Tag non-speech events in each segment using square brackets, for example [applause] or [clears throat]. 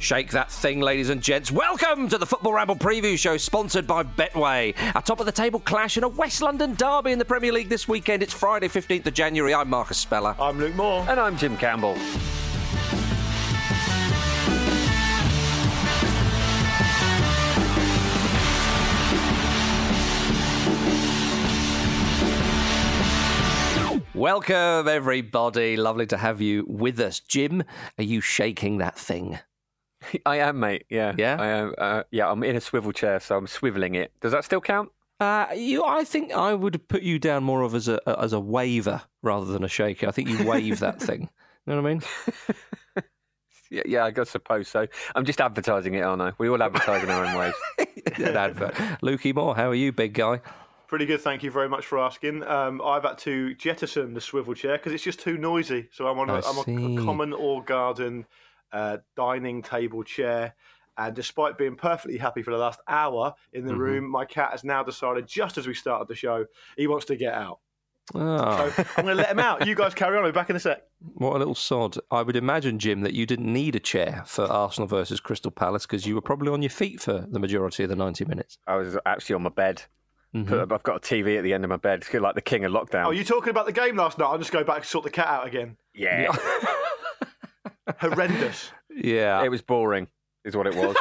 Shake that thing, ladies and gents. Welcome to the Football Ramble preview show sponsored by Betway. A top of the table clash and a West London derby in the Premier League this weekend. It's Friday, 15th of January. I'm Marcus Speller. I'm Luke Moore. And I'm Jim Campbell. Welcome, everybody. Lovely to have you with us. Jim, are you shaking that thing? [laughs] I am, mate. Yeah. Yeah? I am. Uh, yeah, I'm in a swivel chair, so I'm swiveling it. Does that still count? Uh, you, I think I would put you down more of as a as a waver rather than a shaker. I think you wave that [laughs] thing. You know what I mean? [laughs] Yeah, yeah, I suppose so. I'm just advertising it, aren't I? We all advertise in our own ways. An advert. Lukey Moore, how are you, big guy? Pretty good, thank you very much for asking. Um, I've had to jettison the swivel chair because it's just too noisy. So I'm on a, I I'm a, see. a common or garden uh, dining table chair. And despite being perfectly happy for the last hour in the Mhm. room, my cat has now decided, just as we started the show, he wants to get out. Oh, So I'm going to let him out. You guys carry on. I'll be back in a sec. what a little sod. I would imagine, Jim, that you didn't need a chair for Arsenal versus Crystal Palace because you were probably on your feet for the majority of the 90 minutes. I was actually on my bed. Mhm. I've got a TV at the end of my bed. It's like the king of lockdown. Oh, you talking about the game last night? I'll just go back and sort the cat out again. yeah. [laughs] Horrendous. Yeah. it was boring, is what it was.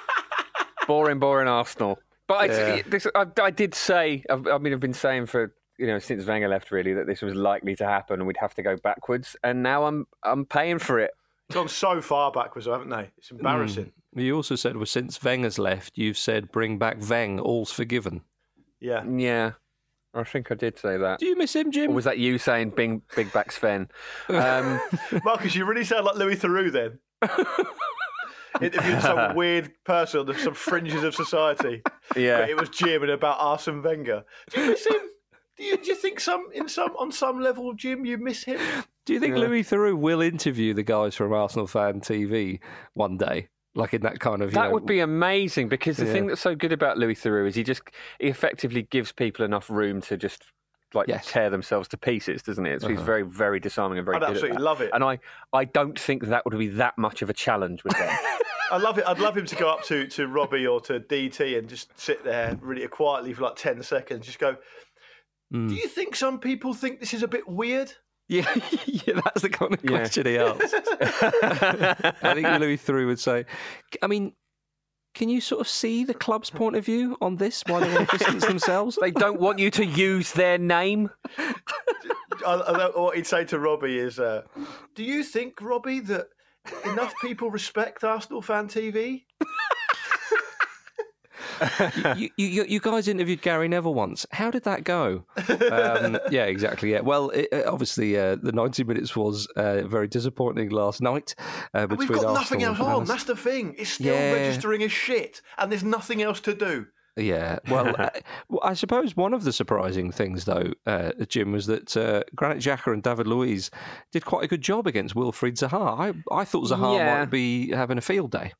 [laughs] boring, boring Arsenal. But I, Yeah. this, I, I did say, I've, I mean, I've been saying for you know since Wenger left, really, that this was likely to happen and we'd have to go backwards. And now I'm I'm paying for it. It's gone so far backwards, haven't they? It's embarrassing. Mm. You also said, well, since Wenger's left, you've said, bring back Weng, all's forgiven. Yeah. Yeah, I think I did say that. Do you miss him, Jim? Or was that you saying Big Big Back Sven? Um, [laughs] Marcus, you really sound like Louis Theroux then. [laughs] Interviewing some weird person on some fringes of society. yeah, But it was Jim and about Arsene Wenger. Do you miss him? Do you, do you think some in some on some level, Jim, you miss him? Do you think Yeah. Louis Theroux will interview the guys from Arsenal Fan TV one day? Like in that kind of. you that know- would be amazing because the Yeah. thing that's so good about Louis Theroux is he just he effectively gives people enough room to just like Yes. tear themselves to pieces, doesn't it? So he's Uh-huh. very very disarming and very I'd good at absolutely that. love it. And I I don't think that would be that much of a challenge with them. [laughs] [laughs] I love it. I'd love him to go up to, to Robbie or to DT and just sit there really quietly for like ten seconds. Just go. Mm. Do you think some people think this is a bit weird? Yeah, [laughs] yeah, that's the kind of Yeah. question he asks. [laughs] I think Louis Theroux would say, I mean, can you sort of see the club's point of view on this? Why they want to distance themselves? they don't want you to use their name. [laughs] I, I know what he'd say to Robbie is, uh, "Do you think, Robbie, that enough people respect Arsenal fan TV?" [laughs] you, you, you guys interviewed Gary Neville once. How did that go? Um, [laughs] yeah, exactly. Yeah. Well, it, uh, obviously, uh, the 90 minutes was uh, very disappointing last night. Uh, between we've got Arsenal nothing else on. That's the thing. It's still Yeah. registering as shit, and there's nothing else to do. Yeah. Well, [laughs] uh, well, I suppose one of the surprising things, though, uh, Jim, was that uh, Granit Xhaka and David Luiz did quite a good job against Wilfried Zaha. I, I thought Zaha Yeah. might be having a field day.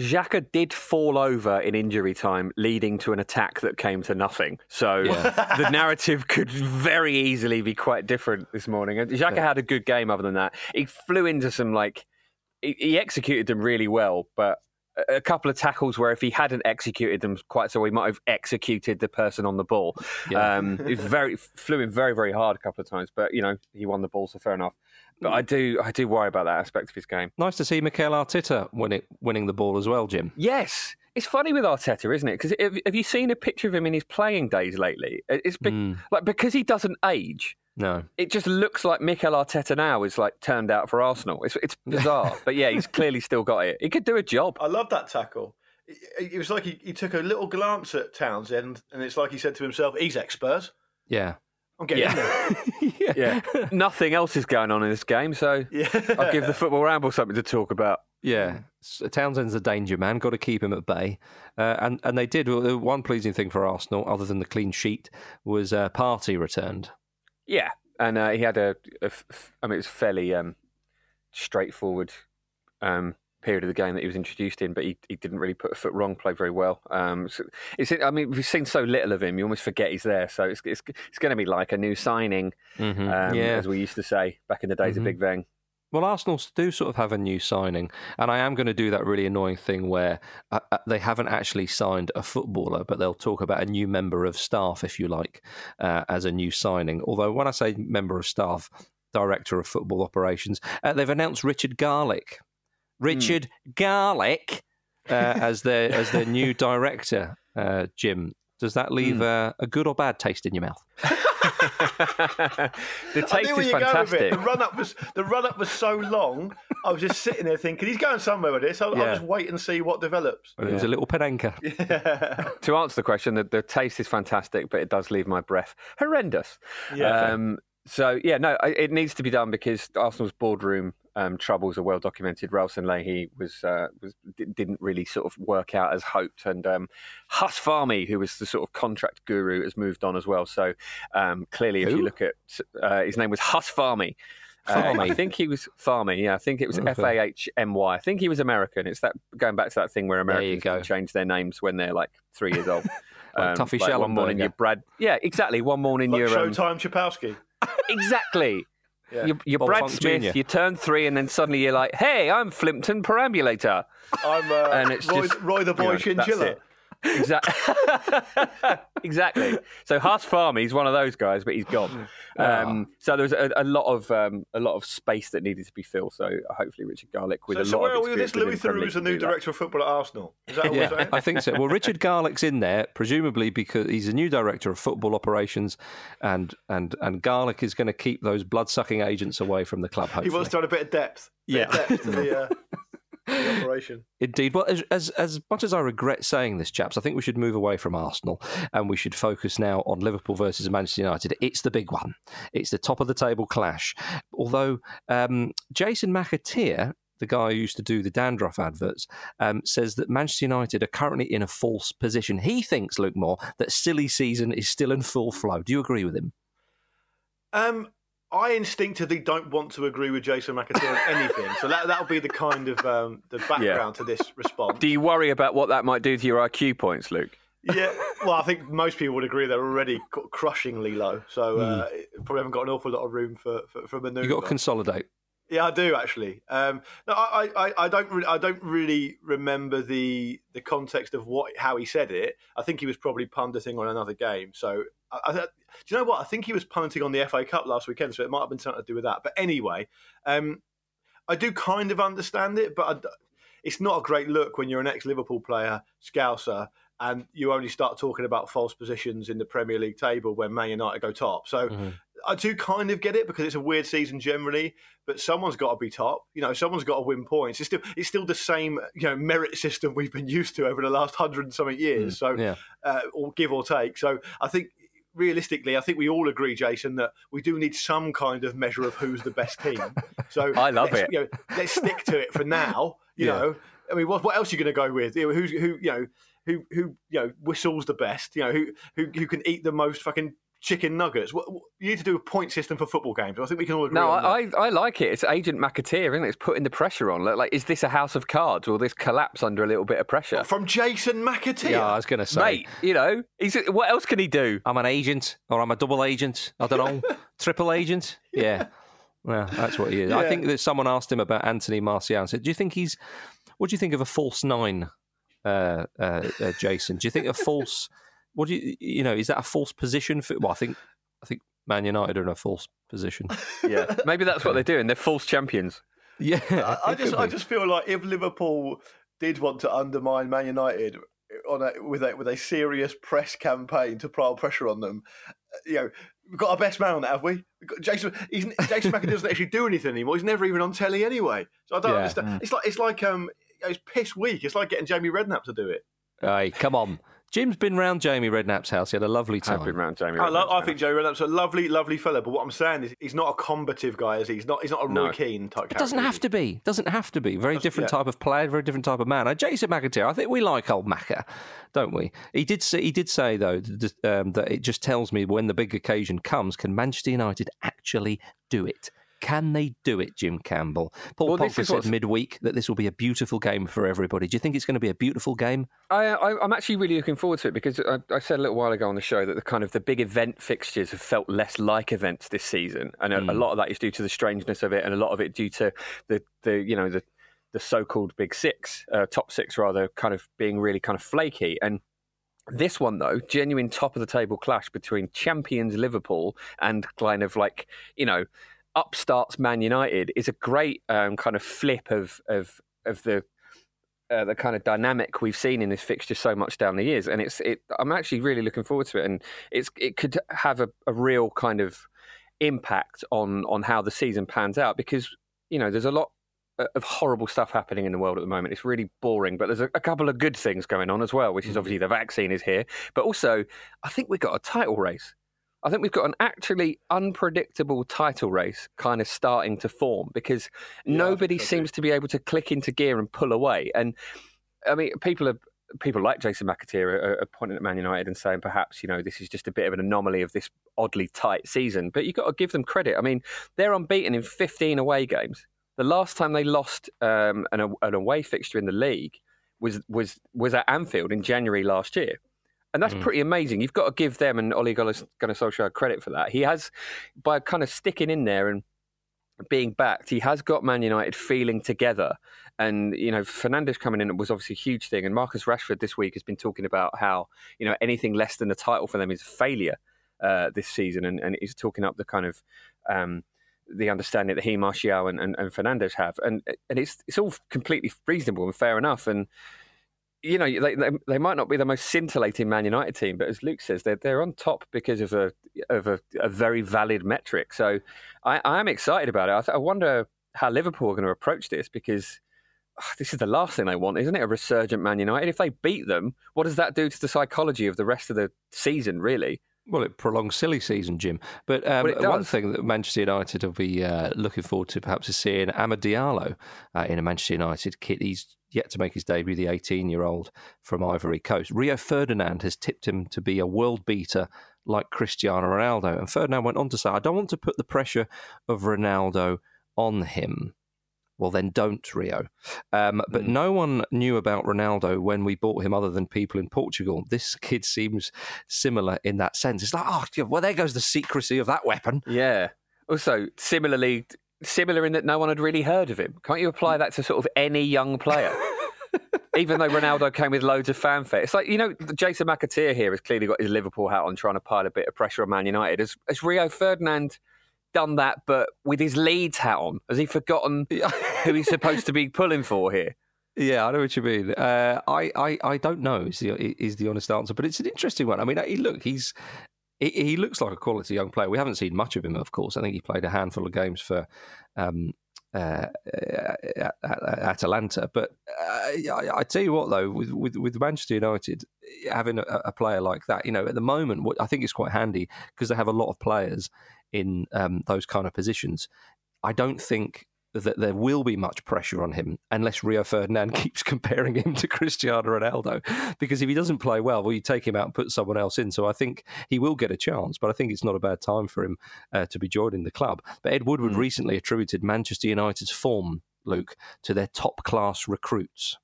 Xhaka did fall over in injury time, leading to an attack that came to nothing. So [laughs] the narrative could very easily be quite different this morning. And Xhaka Yeah. had a good game other than that. He flew into some, like, he, he executed them really well, but a- a couple of tackles where if he hadn't executed them quite so, he might have executed the person on the ball. Yeah. Um, he very [laughs] flew in very very hard a couple of times, but you know he won the ball, so fair enough. But I do I do worry about that aspect of his game. Nice to see Mikel Arteta winning, winning the ball as well, Jim. Yes, it's funny with Arteta, isn't it? Because have, have you seen a picture of him in his playing days lately? It's be- Mm. like because he doesn't age. No. It just looks like Mikel Arteta now is like turned out for Arsenal. It's it's bizarre, [laughs] but yeah, he's clearly still got it. He could do a job. I love that tackle. It, it was like he, he took a little glance at Townsend, and it's like he said to himself, "He's expert. Yeah. I'm getting Yeah. in there." [laughs] yeah, nothing else is going on in this game, so Yeah. I'll give the football ramble something to talk about. Yeah, S- Townsend's a danger man. Got to keep him at bay, uh, and and they did. Well, One pleasing thing for Arsenal, other than the clean sheet, was uh, Partey returned. Yeah, and uh, he had a, a f- f- I mean, it was fairly um, straightforward um, period of the game that he was introduced in, but he, he didn't really put a foot wrong, played very well. Um, so it's, I mean, we've seen so little of him, you almost forget he's there. So it's it's, it's going to be like a new signing, Mm-hmm. um, yeah. as we used to say back in the days Mhm. of Big Veng. Well, Arsenal do sort of have a new signing, and I am going to do that really annoying thing where uh, uh, they haven't actually signed a footballer, but they'll talk about a new member of staff, if you like, uh, as a new signing. Although when I say member of staff, director of football operations, uh, they've announced Richard Garlick, Richard Garlick, uh, [laughs] as their as their new [laughs] director. Uh, Jim, does that leave uh, a good or bad taste in your mouth? [laughs] the I taste knew where is you go with it. fantastic. The run up was the run up was so long. I was just sitting there thinking he's going somewhere with this. I'll, Yeah. I'll just wait and see what develops. It was a little Panenka. Yeah. To answer the question, the, the taste is fantastic, but it does leave my breath horrendous. Yeah. Um, so yeah, no, it needs to be done because Arsenal's boardroom um, troubles are well documented. Raul Sanllehi was uh, was di- didn't really sort of work out as hoped, and um, Huss Fahmy, who was the sort of contract guru, has moved on as well. So um, clearly, if you look at uh, his name was Huss Fahmy. Uh, I think he was Fahmy. Yeah, I think it was F A H M Y. I think he was American. It's that going back to that thing where Americans can change their names when they're like three years old. [laughs] Like Tuffy one morning Schellenberger. you're Brad. Yeah, exactly. One morning like you're um, Showtime Chapowski. [laughs] exactly. Yeah. You're, you're Bob Brad Funk Smith. Jr.. You turn three, and then suddenly you're like, "Hey, I'm Flimpton Perambulator." I'm uh, And it's Roy, just- Roy the Boy you know, Chinchilla. It. Exactly. [laughs] exactly. So Huss Farm, he's one of those guys, but he's gone. Um, so there was a, a lot of um, a lot of space that needed to be filled. So hopefully Richard Garlick with So, a so lot where of are we with this? Louis within Premier Theroux is the new to do that. director of football at Arsenal. Is that what we're saying? I think so. Well, Richard Garlick's in there, presumably because he's a new director of football operations, and and and Garlick is going to keep those blood sucking agents away from the club. He Hopefully, wants to add a bit of depth. Bit Yeah. of depth to the, uh, the [laughs] operation. indeed. Well, as, as as much as I regret saying this, chaps, I think we should move away from Arsenal and we should focus now on Liverpool versus Manchester United. It's the big one. It's the top of the table clash. Although um, Jason McAteer. The guy who used to do the dandruff adverts um, says that Manchester United are currently in a false position. He thinks, Luke Moore, that silly season is still in full flow. Do you agree with him? Um, I instinctively don't want to agree with Jason McAteer on anything, so that that'll be the kind of um, the background to this response. Do you worry about what that might do to your IQ points, Luke? Yeah, well, I think most people would agree they're already crushingly low, so uh, probably haven't got an awful lot of room for for, for manoeuvre. You've got to consolidate. Yeah, I do actually. Um, no, I, I, I don't, re- I don't really remember the the context of what how he said it. I think he was probably punting on another game. So, I, I, do you know what? I think he was punting on the FA Cup last weekend, so it might have been something to do with that. But anyway, um, I do kind of understand it, but I it's not a great look when you're an ex-Liverpool player, Scouser, and you only start talking about false positions in the Premier League table when Man United go top. So. I do kind of get it because it's a weird season generally, but someone's got to be top. You know, someone's got to win points. It's still it's still the same you know merit system we've been used to over the last hundred and something years. So, Yeah. uh, or give or take. So, I think realistically, I think we all agree, Jason, that we do need some kind of measure of who's the best team. [laughs] So, I love it. You know, let's stick to it for now. You Yeah. know, I mean, what, what else are you going to go with? You know, who's who? You know, who who you know whistles the best? You know, who who who can eat the most fucking chicken nuggets? What, what- you need to do a point system for football games. I think we can all agree. No, on that. I, I, I like it. It's Agent McAteer, isn't it? It's putting the pressure on. Like, like, is this a house of cards? Will this collapse under a little bit of pressure? from Jason McAteer. Yeah, I was going to say. Mate, you know, he's, what else can he do? I'm an agent or I'm a double agent. I don't know. [laughs] Triple agent? Yeah. Well, that's what he is. I think that someone asked him about Anthony Martial and said, Do you think he's, what do you think of a false nine, uh, uh, uh, Jason? Do you think a false, what do you, you know, is that a false position for, well, I think, I think Man United are in a false position. [laughs] Yeah, maybe that's what they're doing. They're false champions. Yeah. I, I [laughs] just I just feel like if Liverpool did want to undermine Man United on a, with a with a serious press campaign to pile pressure on them, uh, you know, we've got our best man on that, have we? Jason he's, Jason McAteer doesn't actually do anything anymore. He's never even on telly anyway. So I don't Yeah. understand. It's like it's like um it's piss weak. It's like getting Jamie Redknapp to do it. Hey, come on. Jim's been round Jamie Redknapp's house. He had a lovely time. I've been round Jamie. I, lo- Redknapp's I think Jamie Redknapp's a lovely, lovely fella. But what I'm saying is, he's not a combative guy, is he? He's not. He's not a Roy No. Keane type. It doesn't have to be. Doesn't have to be. Very different yeah. type of player, very different type of man. Uh, Jason McAteer, I think we like old Macca, don't we? He did say, he did say though that, um, that it just tells me when the big occasion comes, can Manchester United actually do it? Can they do it, Jim Campbell? Paul Well, Pogba said what's- midweek that this will be a beautiful game for everybody. Do you think it's going to be a beautiful game? I, I, I'm actually really looking forward to it because I, I said a little while ago on the show that the kind of the big event fixtures have felt less like events this season, and a, a lot of that is due to the strangeness of it, and a lot of it due to the the you know the the so-called big six, uh, top six rather, kind of being really kind of flaky and. This one, though, genuine top of the table clash between champions Liverpool and kind of like, you know, upstarts Man United is a great um, kind of flip of, of, of the uh, the kind of dynamic we've seen in this fixture so much down the years, and it's it. I'm actually really looking forward to it, and it's it could have a, a real kind of impact on on how the season pans out because you know there's a lot of horrible stuff happening in the world at the moment. It's really boring, but there's a, a couple of good things going on as well, which is obviously the vaccine is here, but also I think we've got a title race. I think we've got an actually unpredictable title race kind of starting to form because nobody so too. seems to be able to click into gear and pull away. And I mean, people are people like Jason McAteer are, are pointing at Man United and saying perhaps you know this is just a bit of an anomaly of this oddly tight season. But you've got to give them credit. I mean, they're unbeaten in 15 away games. The last time they lost um, an, an away fixture in the league was was was at Anfield in January last year. And that's pretty amazing. You've got to give them and Ole Gunnar Gunnar Solskjaer credit for that. He has, by kind of sticking in there and being backed, he has got Man United feeling together. And, you know, Fernandes coming in was obviously a huge thing. And Marcus Rashford this week has been talking about how, you know, anything less than a title for them is a failure uh, this season. And, and he's talking up the kind of. Um, the understanding that he, Martial, and, and, and Fernandes have, and and it's it's all completely reasonable and fair enough. And you know, they, they, might not be the most scintillating Man United team, but as Luke says, they're they're on top because of a of a, a very valid metric. So I, I am excited about it. I, th- I wonder how Liverpool are going to approach this because ah, this is the last thing they want, isn't it? A resurgent Man United. If they beat them, what does that do to the psychology of the rest of the season? Really? Well, it prolongs silly season, Jim. But um, Well, one thing that Manchester United will be uh, looking forward to perhaps is seeing Amad Diallo uh, in a Manchester United kit. He's yet to make his debut, the 18 year old from Ivory Coast. Rio Ferdinand has tipped him to be a world beater like Cristiano Ronaldo. And Ferdinand went on to say, I don't want to put the pressure of Ronaldo on him. Well, then don't, Rio. Um, but no one knew about Ronaldo when we bought him other than people in Portugal. This kid seems similar in that sense. It's like, oh, well, there goes the secrecy of that weapon. Yeah. Also, similarly, similar in that no one had really heard of him. Can't you apply that to sort of any young player? [laughs] Even though Ronaldo came with loads of fanfare, it's like you know Jason McAteer here has clearly got his Liverpool hat on, trying to pile a bit of pressure on Man United. Has Rio Ferdinand done that, but with his Leeds hat on? Has he forgotten who he's supposed to be pulling for here? Yeah, I know what you mean. Uh, I, I, I don't know is the is the honest answer, but it's an interesting one. I mean, he, look, he's he, he looks like a quality young player. We haven't seen much of him, of course. I think he played a handful of games for um, uh, at, at Atalanta. But uh, I, I tell you what, though, with, with, with Manchester United having a, a player like that, you know, at the moment, what I think it's quite handy because they have a lot of players in um, those kind of positions. I don't think that there will be much pressure on him unless Rio Ferdinand [laughs] keeps comparing him to Cristiano Ronaldo. Because if he doesn't play well, well, you take him out and put someone else in. So I think he will get a chance, but I think it's not a bad time for him uh, to be joining the club. But Ed Woodward recently attributed Manchester United's form, Luke, to their top class recruits.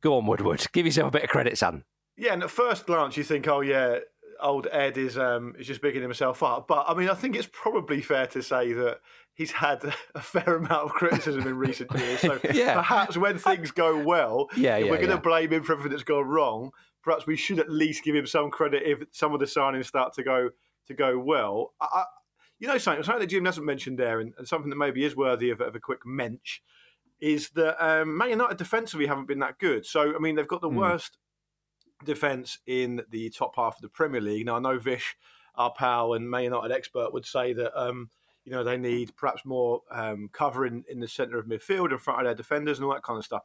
Go on, Woodward. [laughs] Give yourself a bit of credit, son. Yeah, and at first glance, you think, oh yeah, old Ed is um, is just bigging himself up. But I mean, I think it's probably fair to say that he's had [laughs] a fair amount of criticism in recent [laughs] years. So Yeah. perhaps when things go well, Yeah, if yeah, we're going to yeah. blame him for everything that's gone wrong, perhaps we should at least give him some credit if some of the signings start to go to go well. I, you know, something, something that Jim hasn't mentioned there, and, and something that maybe is worthy of, of a quick mensch, is that um, Man United defensively haven't been that good. So I mean, they've got the worst defence in the top half of the Premier League. Now I know Vish, our pal and Man United expert, would say that um, you know they need perhaps more um, cover in, in the centre of midfield in front of their defenders and all that kind of stuff.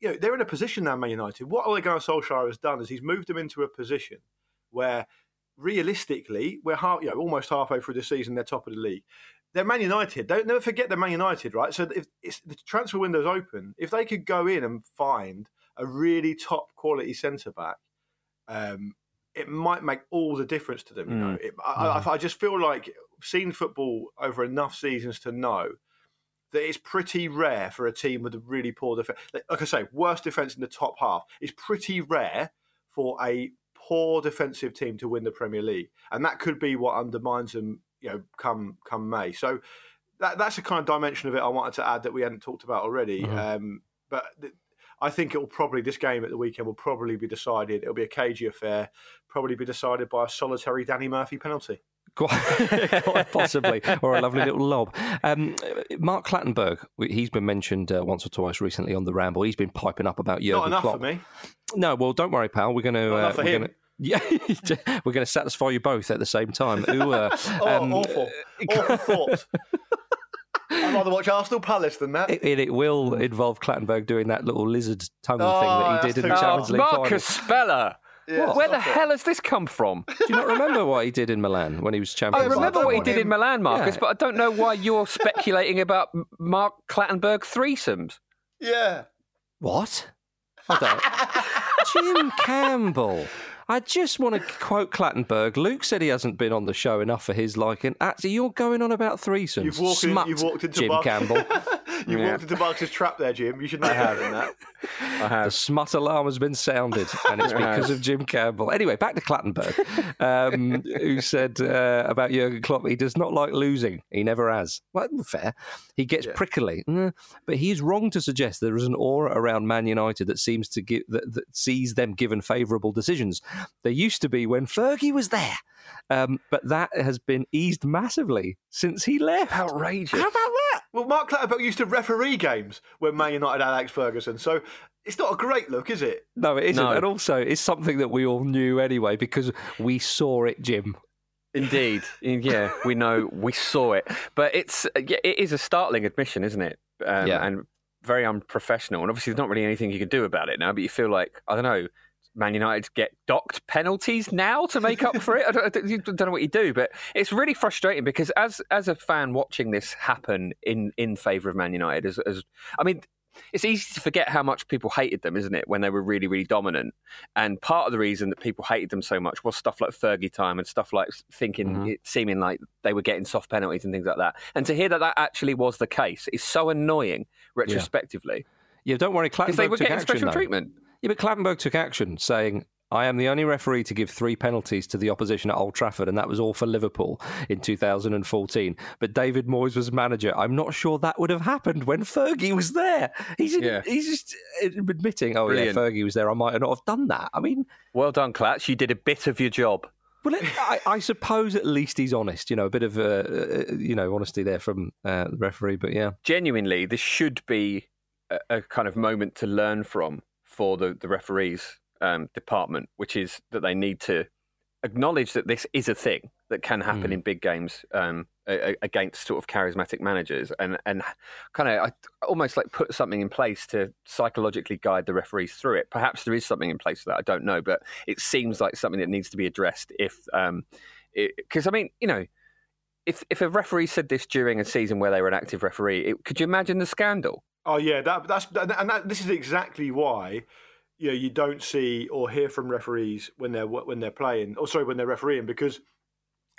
you know they're in a position now, Man United. What Ole Gunnar Solskjaer has done is he's moved them into a position where realistically we're half, you know, almost halfway through the season. They're top of the league. They're Man United. Don't never forget they're Man United, right? So if the transfer window's open, if they could go in and find a really top quality centre back, um, it might make all the difference to them. You know, mm. it, I, I, I just feel like seen football over enough seasons to know that it's pretty rare for a team with a really poor defense. Like I say, worst defense in the top half. It's pretty rare for a poor defensive team to win the Premier League, and that could be what undermines them. You know, come come May. So that, that's the kind of dimension of it I wanted to add that we hadn't talked about already. Mm-hmm. Um, but th- I think it will probably this game at the weekend will probably be decided. It'll be a cagey affair, probably be decided by a solitary Danny Murphy penalty. Quite, [laughs] possibly, or a lovely little lob. Um, Mark Clattenburg, he's been mentioned uh, once or twice recently on the Ramble. He's been piping up about Jurgen Not enough Klopp. for me. No, well, don't worry, pal. We're going to. Uh, we're going [laughs] to yeah, we're going to satisfy you both at the same time. Ooh, uh, [laughs] oh, um, awful, awful thought. I'd rather watch Arsenal Palace than that. It, it, will involve Clattenburg doing that little lizard tongue oh, thing that he did in the Champions League Marcus final. Speller. Yeah, Where the hell has this come from? [laughs] Do you not remember what he did in Milan when he was oh, champion? I remember what he did him. in Milan, Marcus, yeah. but I don't know why you're speculating about Mark Clattenburg threesomes. Yeah. What? I don't. Jim Campbell. I just want to quote Clattenburg. Luke said he hasn't been on the show enough for his liking. Actually, you're going on about threesomes. You've walked, in, you've walked into Jim Mark. Campbell. [laughs] you've yeah. walked into Marcus's trap there, Jim. You should not have done that. I have. The smut alarm has been sounded, and it's [laughs] because of Jim Campbell. Anyway, back to Clattenburg, um, [laughs] who said uh, about Jurgen Klopp, he does not like losing. He never has. Well, fair. He gets yeah. prickly, mm, but he's wrong to suggest there is an aura around Man United that seems to give that, that sees them given favourable decisions. There used to be when Fergie was there. Um, but that has been eased massively since he left. Outrageous. How about that? Well, Mark Clattenburg used to referee games when Man United had Alex Ferguson, so it's not a great look, is it? No, it isn't. No. And also, it's something that we all knew anyway because we saw it, Jim. Indeed, yeah, we know we saw it, but it's yeah, it is a startling admission, isn't it? Um, yeah, and very unprofessional. And obviously, there's not really anything you can do about it now. But you feel like I don't know. Man United get docked penalties now to make up for it. I don't, I don't, know what you do, but it's really frustrating because as as a fan watching this happen in in favour of Man United, as, as I mean, it's easy to forget how much people hated them, isn't it, when they were really, really dominant? And part of the reason that people hated them so much was stuff like Fergie time and stuff like thinking, mm-hmm. it seeming like they were getting soft penalties and things like that. And to hear that that actually was the case is so annoying retrospectively. Yeah, yeah don't worry, Clattenburg they were getting action, special though. treatment. Yeah, but Clattenburg took action, saying, I am the only referee to give three penalties to the opposition at Old Trafford, and that was all for Liverpool in 2014. But David Moyes was manager. I'm not sure that would have happened when Fergie was there. He's in, yeah. he's just admitting, oh Brilliant. yeah, Fergie was there. I might not have done that. I mean, well done, Clatch. You did a bit of your job. Well, it, I, I, suppose at least he's honest. You know, a bit of uh, uh, you know honesty there from uh, the referee. But yeah, genuinely, this should be a, a kind of moment to learn from for the, the referees um, department, which is that they need to acknowledge that this is a thing that can happen mm. in big games um, against sort of charismatic managers, and and kind of I almost like put something in place to psychologically guide the referees through it. Perhaps there is something in place for that. I don't know, but it seems like something that needs to be addressed. If because um, I mean, you know. If, if a referee said this during a season where they were an active referee, it, could you imagine the scandal? Oh yeah, that, that's and that, this is exactly why you know you don't see or hear from referees when they're when they're playing or sorry when they're refereeing because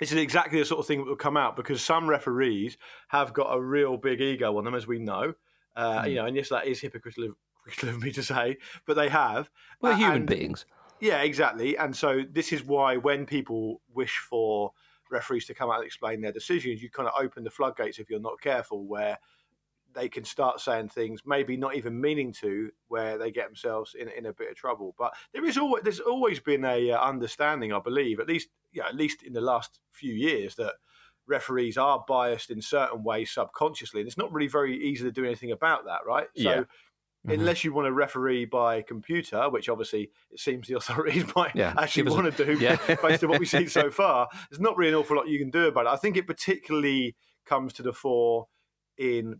this is exactly the sort of thing that will come out because some referees have got a real big ego on them as we know uh, mm. you know and yes that is hypocritical of me to say but they have we're uh, human beings yeah exactly and so this is why when people wish for referees to come out and explain their decisions you kind of open the floodgates if you're not careful where they can start saying things maybe not even meaning to where they get themselves in, in a bit of trouble but there is always there's always been a uh, understanding i believe at least yeah at least in the last few years that referees are biased in certain ways subconsciously and it's not really very easy to do anything about that right so yeah. Mm-hmm. Unless you want to referee by computer, which obviously it seems the [laughs] authorities might yeah, actually want to do yeah. [laughs] based on what we've seen so [laughs] far, there's not really an awful lot you can do about it. I think it particularly comes to the fore in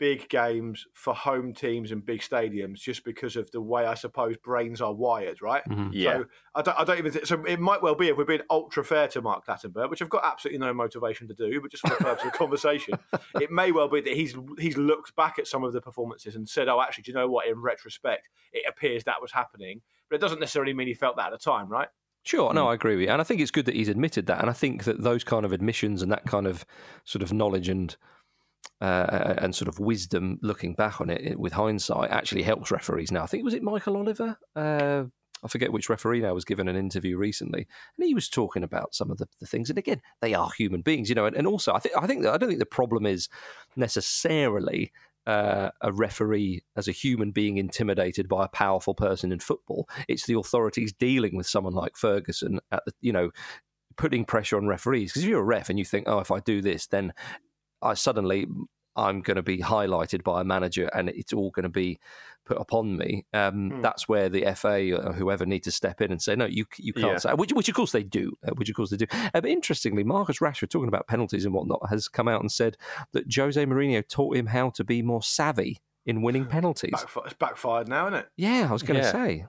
big games for home teams and big stadiums just because of the way I suppose brains are wired, right? Mm-hmm. Yeah. So I don't, I don't even. Th- so it might well be if we're being ultra fair to Mark Clattenburg, which I've got absolutely no motivation to do, but just for the purpose of conversation, [laughs] it may well be that he's he's looked back at some of the performances and said, "Oh, actually, do you know what? In retrospect, it appears that was happening." But it doesn't necessarily mean he felt that at the time, right? Sure, no, I agree with you, and I think it's good that he's admitted that, and I think that those kind of admissions and that kind of sort of knowledge and uh, and sort of wisdom looking back on it with hindsight actually helps referees now. I think was it Michael Oliver. Uh, I forget which referee now was given an interview recently, and he was talking about some of the, the things. And again, they are human beings, you know. And, and also, I think I think I don't think the problem is necessarily uh, a referee as a human being intimidated by a powerful person in football. It's the authorities dealing with someone like Ferguson at the, you know, putting pressure on referees. Because if you're a ref and you think, oh, if I do this, then I suddenly I'm going to be highlighted by a manager and it's all going to be put upon me. Um, hmm. That's where the FA or whoever need to step in and say, no, you you can't yeah. say, which, which of course they do, uh, which of course they do. Uh, but interestingly, Marcus Rashford, talking about penalties and whatnot, has come out and said that Jose Mourinho taught him how to be more savvy in winning [sighs] penalties. it's backfired now, isn't it? Yeah, I was going to yeah. say.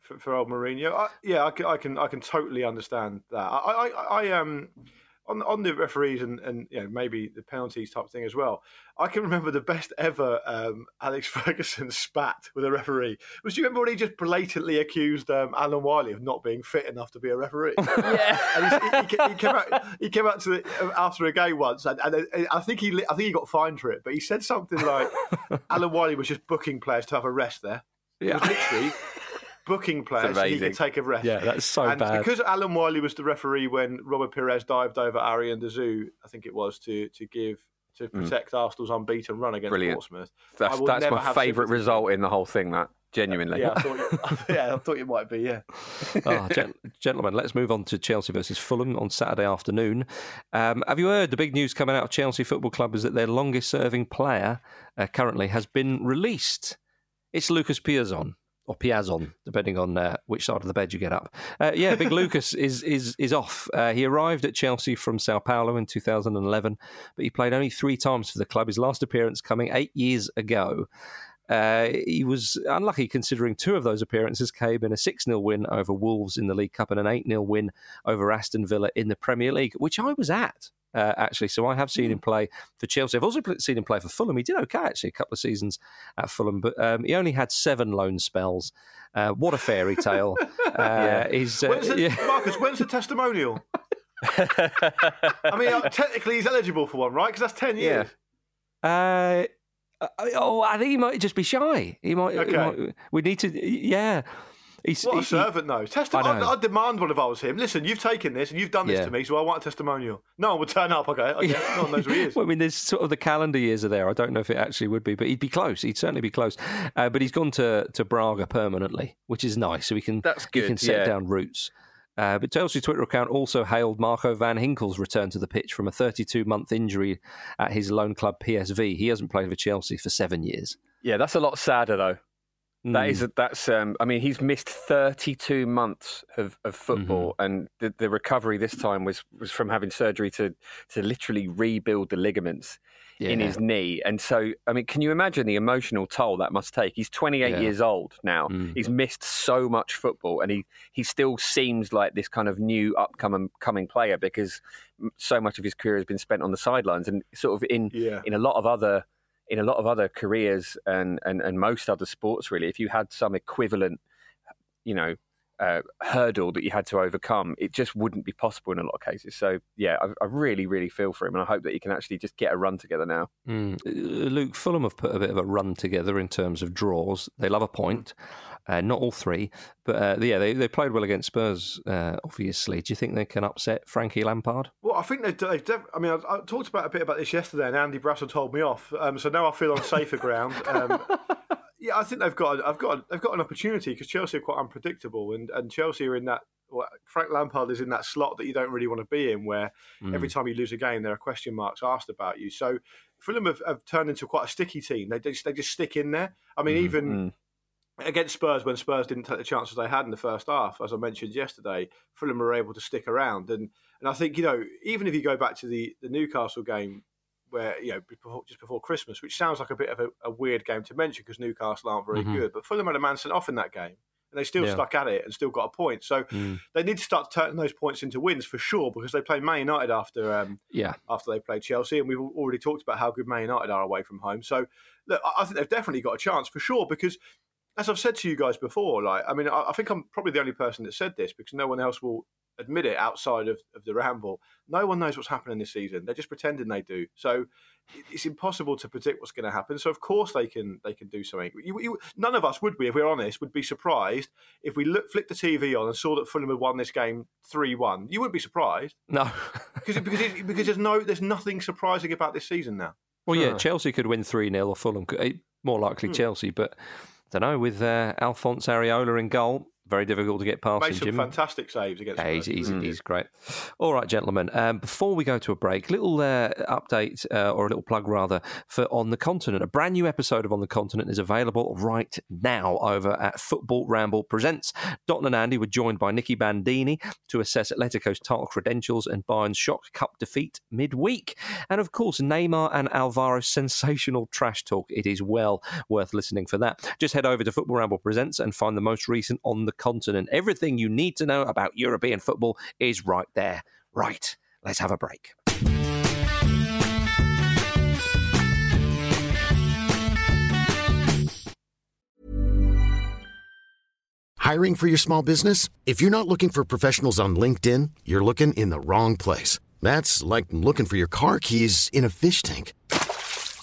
For, for, old Mourinho, I, yeah, I can, I can, I can totally understand that. I, I, I um on on the referees and and you know, maybe the penalties type thing as well. I can remember the best ever um, Alex [laughs] Ferguson spat with a referee. Was you remember when he just blatantly accused um, Alan Wiley of not being fit enough to be a referee? [laughs] yeah, [laughs] and he, he, he, came out. He came out to the, after a game once, and, and, I think he I think he got fined for it. But he said something like Alan Wiley was just booking players to have a rest there. Yeah, literally booking players so he could take a rest. Yeah, that's so and bad. Because Alan Wiley was the referee when Robert Pires dived over Arjan de Zeeuw, I think it was to to give to hmm. protect mm. Arsenal's unbeaten run against Brilliant. Portsmouth. That's, that's my favourite result in the whole thing. That genuinely. Yeah, I thought you, [laughs] yeah, I thought you might be. Yeah. [laughs] oh, gentlemen, let's move on to Chelsea versus Fulham on Saturday afternoon. Um, have you heard the big news coming out of Chelsea Football Club is that their longest-serving player uh, currently has been released. It's Lucas Piazon or Piazon, depending on uh, which side of the bed you get up. Uh, yeah, Big [laughs] Lucas is is is off. Uh, he arrived at Chelsea from Sao Paulo in 2011, but he played only three times for the club. His last appearance coming eight years ago. Uh, he was unlucky considering two of those appearances came in a 6 0 win over Wolves in the League Cup and an 8 0 win over Aston Villa in the Premier League, which I was at uh, actually. So I have seen him hmm. play for Chelsea. I've also seen him play for Fulham. He did okay, actually, a couple of seasons at Fulham, but um, he only had seven loan spells. Uh, what a fairy tale. [laughs] Uh, yeah. He's, uh, when's the, yeah. Marcus, when's the testimonial? I mean, uh, [laughs] technically, he's eligible for one, right? Because that's 10 years. Yeah. Uh, oh, I think he might just be shy. He might. Okay. He might, we need to. Yeah. He's, what a he, servant, though. Testi- I would demand one if I was him. Listen, you've taken this and you've done this yeah. to me, so I want a testimonial. No one would turn up. Okay, okay. no one knows who he is. [laughs] well, I mean, there's sort of the calendar years are there. I don't know if it actually would be, but he'd be close. He'd certainly be close. Uh, but he's gone to, to Braga permanently, which is nice. So he can That's good. He can set yeah. down roots. Uh, but Chelsea's Twitter account also hailed Marco van Ginkel's return to the pitch from a 32 month injury at his loan club PSV. He hasn't played for Chelsea for seven years. Yeah, that's a lot sadder though. That is mm. that's. Um, I mean, he's missed 32 months of, of football, mm-hmm. and the, the recovery this time was was from having surgery to to literally rebuild the ligaments yeah. in his knee. And so, I mean, can you imagine the emotional toll that must take? He's 28 yeah. years old now. Mm. He's missed so much football, and he he still seems like this kind of new upcoming coming player because so much of his career has been spent on the sidelines and sort of in yeah. in a lot of other in a lot of other careers and, and, and most other sports, really, if you had some equivalent, you know, uh, hurdle that you had to overcome, it just wouldn't be possible in a lot of cases. So, yeah, I, I, really, really feel for him, and I hope that he can actually just get a run together now. Mm. Luke, Fulham have put a bit of a run together in terms of draws. They love a point. Uh, not all three, but uh, yeah, they, they played well against Spurs. Uh, obviously, do you think they can upset Frankie Lampard? Well, I think they. they def- I mean, I, I, talked about a bit about this yesterday, and Andy Brassell told me off. Um, so now I feel on safer ground. Um, [laughs] yeah, I think they've got. I've got. They've got an opportunity because Chelsea are quite unpredictable, and and Chelsea are in that. Well, Frank Lampard is in that slot that you don't really want to be in, where mm. every time you lose a game, there are question marks asked about you. So Fulham have, have turned into quite a sticky team. They just they just stick in there. I mean, mm. even. Mm against Spurs when Spurs didn't take the chances they had in the first half, as I mentioned yesterday, Fulham were able to stick around. And and I think you know even if you go back to the the Newcastle game, where you know before, just before Christmas, which sounds like a bit of a, a weird game to mention because Newcastle aren't very Mhm. good. But Fulham had a man sent off in that game, and they still Yeah. stuck at it and still got a point. So Mm. they need to start turning those points into wins for sure because they play Man United after um, Yeah. after they played Chelsea, and we've already talked about how good Man United are away from home. So look, I I think they've definitely got a chance for sure because. As I've said to you guys before, like I mean, I, I think I'm probably the only person that said this because no one else will admit it outside of, of the ramble. No one knows what's happening this season. They're just pretending they do. So it's impossible to predict what's going to happen. So of course they can they can do something. You, you, none of us would be, if we're honest, would be surprised if we look, flicked the TV on and saw that Fulham had won this game three one. You wouldn't be surprised No. [laughs] because it, because it, because there's no there's nothing surprising about this season now. well, yeah, Huh. Chelsea could win 3 0 or Fulham. could- eh, More likely Hmm. Chelsea, but I don't know. With uh, Alphonse Areola in goal, very difficult to get past Made some Jim. fantastic saves against. Yeah, he's, he's, Mm. he's great. All right, gentlemen. Um, before we go to a break, little uh, update uh, or a little plug rather for On the Continent. A brand new episode of On the Continent is available right now over at Football Ramble Presents. Dot and Andy were joined by Nicky Bandini to assess Atletico's title credentials and Bayern's shock cup defeat midweek. And of course, Neymar and Alvaro's sensational trash talk. It is well worth listening for that. Just head over to Football Ramble Presents and find the most recent On the Continent. Everything you need to know about European football is right there. Right, let's have a break. Hiring for your small business? If you're not looking for professionals on LinkedIn, you're looking in the wrong place. That's like looking for your car keys in a fish tank.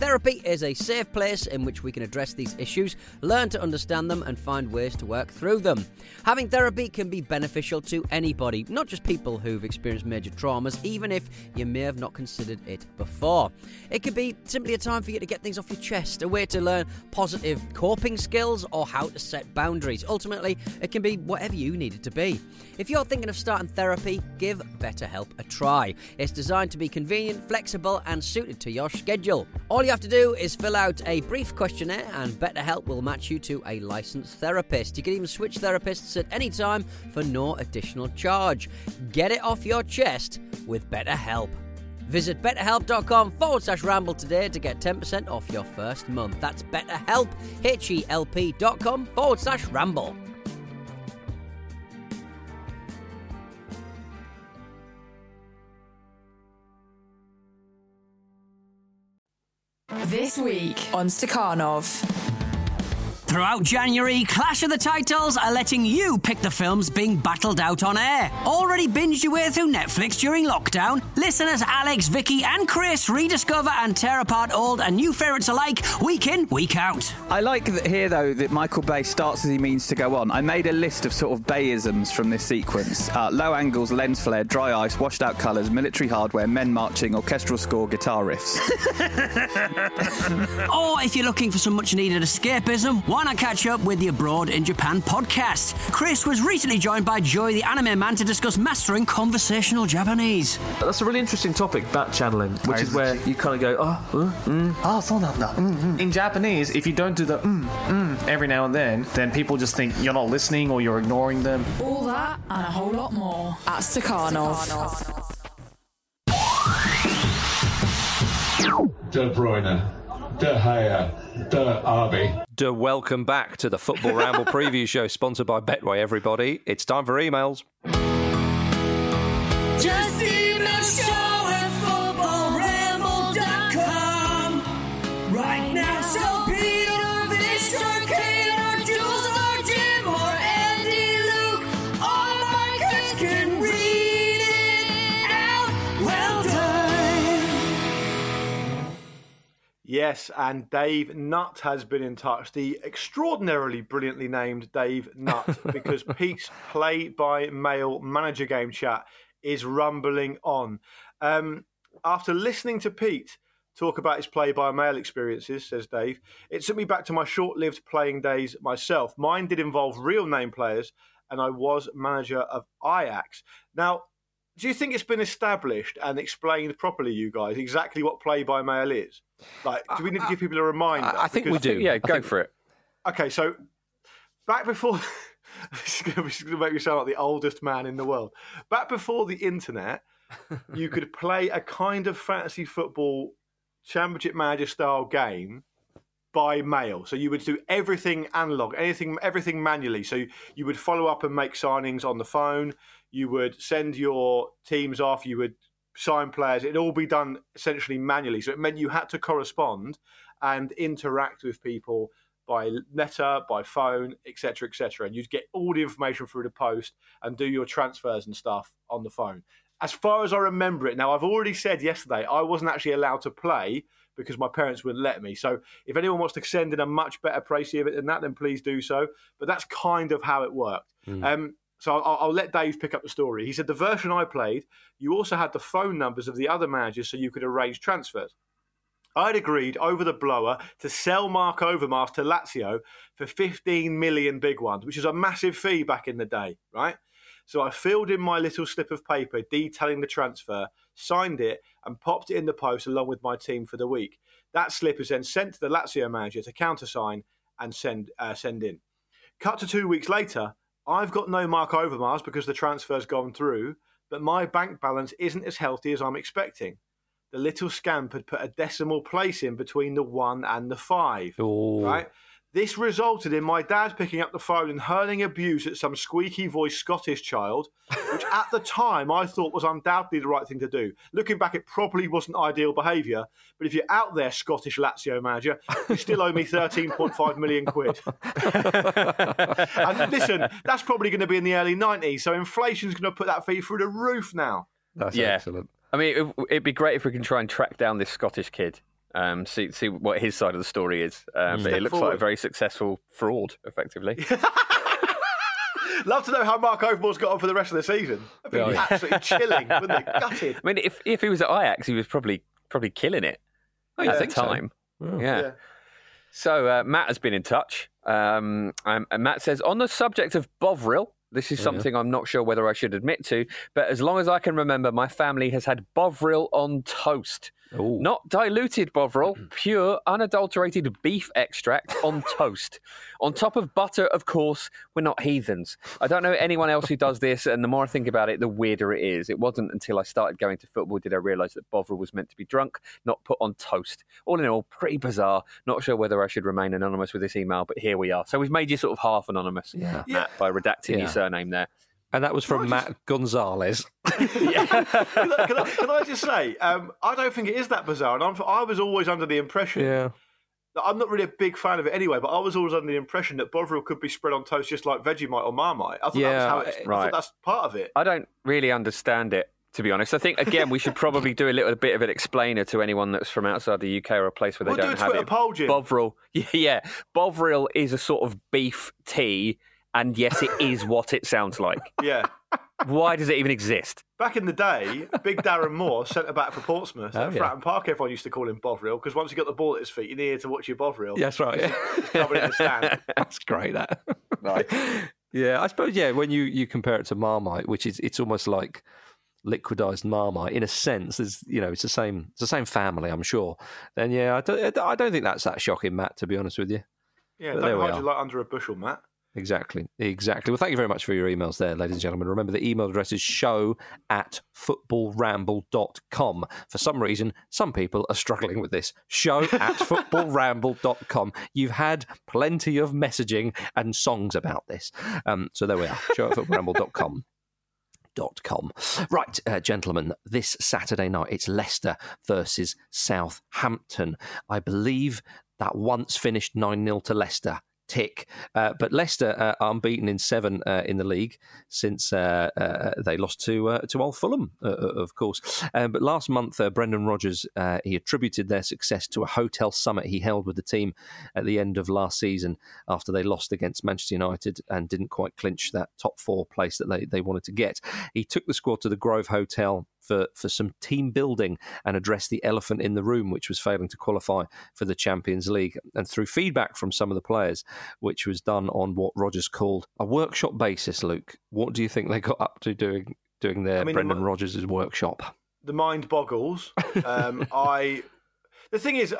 Therapy is a safe place in which we can address these issues, learn to understand them, and find ways to work through them. Having therapy can be beneficial to anybody, not just people who've experienced major traumas, even if you may have not considered it before. It could be simply a time for you to get things off your chest, a way to learn positive coping skills, or how to set boundaries. Ultimately, it can be whatever you need it to be. If you're thinking of starting therapy, give BetterHelp a try. It's designed to be convenient, flexible, and suited to your schedule. All you have to do is fill out a brief questionnaire, and BetterHelp will match you to a licensed therapist. You can even switch therapists at any time for no additional charge. Get it off your chest with BetterHelp. Visit betterhelp.com forward slash ramble today to get 10% off your first month. That's betterhelp, H-E-L-P dot com forward slash ramble. This week on Stakhanov. Throughout January, Clash of the Titles are letting you pick the films being battled out on air. Already binged your way through Netflix during lockdown? Listeners Alex, Vicky, and Chris rediscover and tear apart old and new favourites alike week in, week out. I like that here, though, that Michael Bay starts as he means to go on. I made a list of sort of Bayisms from this sequence uh, low angles, lens flare, dry ice, washed out colours, military hardware, men marching, orchestral score, guitar riffs. [laughs] or if you're looking for some much needed escapism, why not catch up with the Abroad in Japan podcast? Chris was recently joined by Joey, the anime man, to discuss mastering conversational Japanese. That's a really interesting topic, back channeling, which is where you kind of go, oh, uh, mm, oh, so mm. In Japanese, if you don't do the mm, mm, every now and then, then people just think you're not listening or you're ignoring them. All that and a whole lot more at Stakhanov. De Bruyne, De Gea, De Arby. De welcome back to the Football Ramble [laughs] preview show sponsored by Betway, everybody. It's time for emails. Yes, and Dave Nutt has been in touch. The extraordinarily brilliantly named Dave Nutt, [laughs] because Pete's play by mail manager game chat is rumbling on. Um, after listening to Pete talk about his play by mail experiences, says Dave, it took me back to my short lived playing days myself. Mine did involve real name players, and I was manager of Ajax. Now, do you think it's been established and explained properly, you guys, exactly what play by mail is? Like, do we need to uh, give people a reminder? I think we Because- do. Yeah, go think- for it. Okay, so back before [laughs] this is going to make me sound like the oldest man in the world. Back before the internet, [laughs] you could play a kind of fantasy football championship manager style game by mail. So you would do everything analog, anything, everything manually. So you would follow up and make signings on the phone. You would send your teams off. You would sign players. It'd all be done essentially manually. So it meant you had to correspond and interact with people by letter, by phone, etc., etc. And you'd get all the information through the post and do your transfers and stuff on the phone. As far as I remember it, now I've already said yesterday I wasn't actually allowed to play because my parents wouldn't let me. So if anyone wants to send in a much better précis of it than that, then please do so. But that's kind of how it worked. Um, so I'll, I'll let Dave pick up the story. He said the version I played, you also had the phone numbers of the other managers so you could arrange transfers. I'd agreed over the blower to sell Marc Overmars to Lazio for 15 million big ones, which is a massive fee back in the day, right? So I filled in my little slip of paper detailing the transfer, signed it, and popped it in the post along with my team for the week. That slip is then sent to the Lazio manager to countersign and send uh, send in. Cut to two weeks later, I've got no Marc Overmars because the transfer's gone through, but my bank balance isn't as healthy as I'm expecting. The little scamp had put a decimal place in between the one and the five. Ooh. Right? This resulted in my dad picking up the phone and hurling abuse at some squeaky voiced Scottish child, which at the time I thought was undoubtedly the right thing to do. Looking back, it probably wasn't ideal behaviour, but if you're out there, Scottish Lazio manager, you still owe me 13.5 million quid. [laughs] and listen, that's probably going to be in the early 90s, so inflation's going to put that fee through the roof now. That's Yeah. excellent. I mean, it, it'd be great if we can try and track down this Scottish kid, um, see see what his side of the story is. Um, but it looks like a very successful fraud, effectively. [laughs] Love to know how Marc Overmars got on for the rest of the season. That'd be Oh, yeah. absolutely chilling, [laughs] wouldn't it? Gutted. I mean, if if he was at Ajax, he was probably probably killing it Oh, at you the think so? time. Oh. Yeah. Yeah. So uh, Matt has been in touch. Um, um, and Matt says on the subject of Bovril. This is something I'm not sure whether I should admit to, but as long as I can remember, my family has had Bovril on toast. Ooh. Not diluted Bovril, [clears throat] pure, unadulterated beef extract on [laughs] toast. On top of butter, of course, we're not heathens. I don't know anyone else who does this, and the more I think about it, the weirder it is. It wasn't until I started going to football did I realise that Bovril was meant to be drunk, not put on toast. All in all, pretty bizarre. Not sure whether I should remain anonymous with this email, but here we are. So we've made you sort of half anonymous, Yeah. Matt, by redacting Yeah. your surname there. And that was from Matt Gonzalez. [laughs] [laughs] can, I, can, I, can I just say, um, I don't think it is that bizarre. And I'm, I was always under the impression Yeah. I'm not really a big fan of it anyway, but I was always under the impression that Bovril could be spread on toast just like Vegemite or Marmite. I thought that was Yeah, how it's, I right. thought that's part of it. I don't really understand it, to be honest. I think, again, we should probably do a little bit of an explainer to anyone that's from outside the UK or a place where they We'll do don't a have Twitter it. poll, Jim. Bovril, yeah, [laughs] yeah. Bovril is a sort of beef tea, and yes, it is what it sounds like. [laughs] Yeah. Why does it even exist? Back in the day, Big Darren Moore, centre back for Portsmouth, Oh, at yeah. Fratton Park, everyone used to call him Bovril because once he got the ball at his feet, you needed to watch your Bovril. Yes, right. the. [laughs] That's great. That. [laughs] Yeah, I suppose. Yeah, when you you compare it to Marmite, which is it's almost like liquidized Marmite in a sense. It's you know it's the same it's the same family, I'm sure. Then yeah, I don't I don't think that's that shocking, Matt. To be honest with you. Yeah, But don't hide your light under a bushel, Matt. Exactly. Exactly. Well, thank you very much for your emails there, ladies and gentlemen. Remember, the email address is show at footballramble.com. For some reason, some people are struggling with this. Show at [laughs] footballramble.com. You've had plenty of messaging and songs about this. Um, so there we are. Show at footballramble.com. Dot com. Right, uh, gentlemen, this Saturday night it's Leicester versus Southampton. I believe that once finished 9 0 to Leicester. Tick. Uh, but Leicester uh, are unbeaten in seven uh, in the league since uh, uh, they lost to uh, to Old Fulham, of course. Uh, but last month, Brendan Rodgers he attributed their success to a hotel summit he held with the team at the end of last season after they lost against Manchester United and didn't quite clinch that top four place that they, they wanted to get. He took the squad to the Grove Hotel for, for some team building and address the elephant in the room, which was failing to qualify for the Champions League. And through feedback from some of the players, which was done on what Rodgers called a workshop basis, Luke, what do you think they got up to doing doing their I mean, Brendan the- Rodgers' workshop? the mind boggles. [laughs] Um, I. The thing is,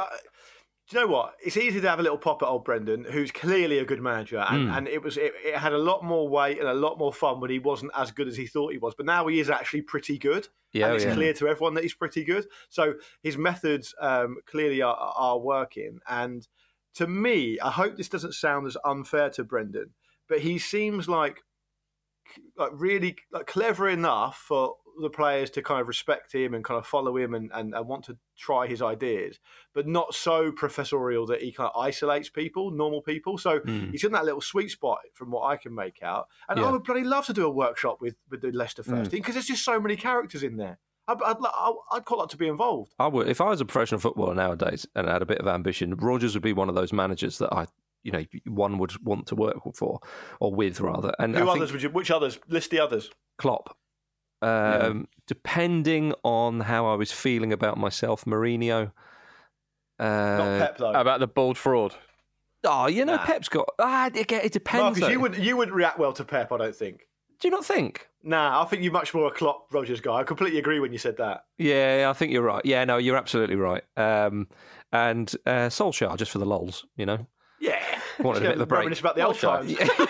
do you know what? It's easy to have a little pop at old Brendan, who's clearly a good manager, and, Mm. and it was it, it had a lot more weight and a lot more fun when he wasn't as good as he thought he was. But now he is actually pretty good, Yeah, and it's yeah. clear to everyone that he's pretty good. So his methods um, clearly are, are working, and to me, I hope this doesn't sound as unfair to Brendan, but he seems like like really like clever enough for the players to kind of respect him and kind of follow him and, and, and want to try his ideas, but not so professorial that he kind of isolates people, normal people. So Mm. he's in that little sweet spot from what I can make out. And Yeah. I would bloody love to do a workshop with, with the Leicester first Mm. team because there's just so many characters in there. I'd, I'd, I'd, quite like to be involved. I would, if I was a professional footballer nowadays and had a bit of ambition, Rodgers would be one of those managers that I, you know, one would want to work for or with rather. And Who I think others would you? Which others? List the others. Klopp. Um, Depending on how I was feeling about myself, Mourinho. Uh, Not Pep though. About the bald fraud. Oh, you know, Nah. Pep's got. Ah, it, it depends. Marcus, you would you wouldn't react well to Pep, I don't think. Do you not think? Nah, I think you're much more a Klopp Rodgers guy. I completely agree when you said that. Yeah, I think you're right. Yeah, no, you're absolutely right. Um, and uh, Solskjaer, just for the lols, you know. Yeah. Wanted a bit of a break. Reminisce about the old Solskjaer. times.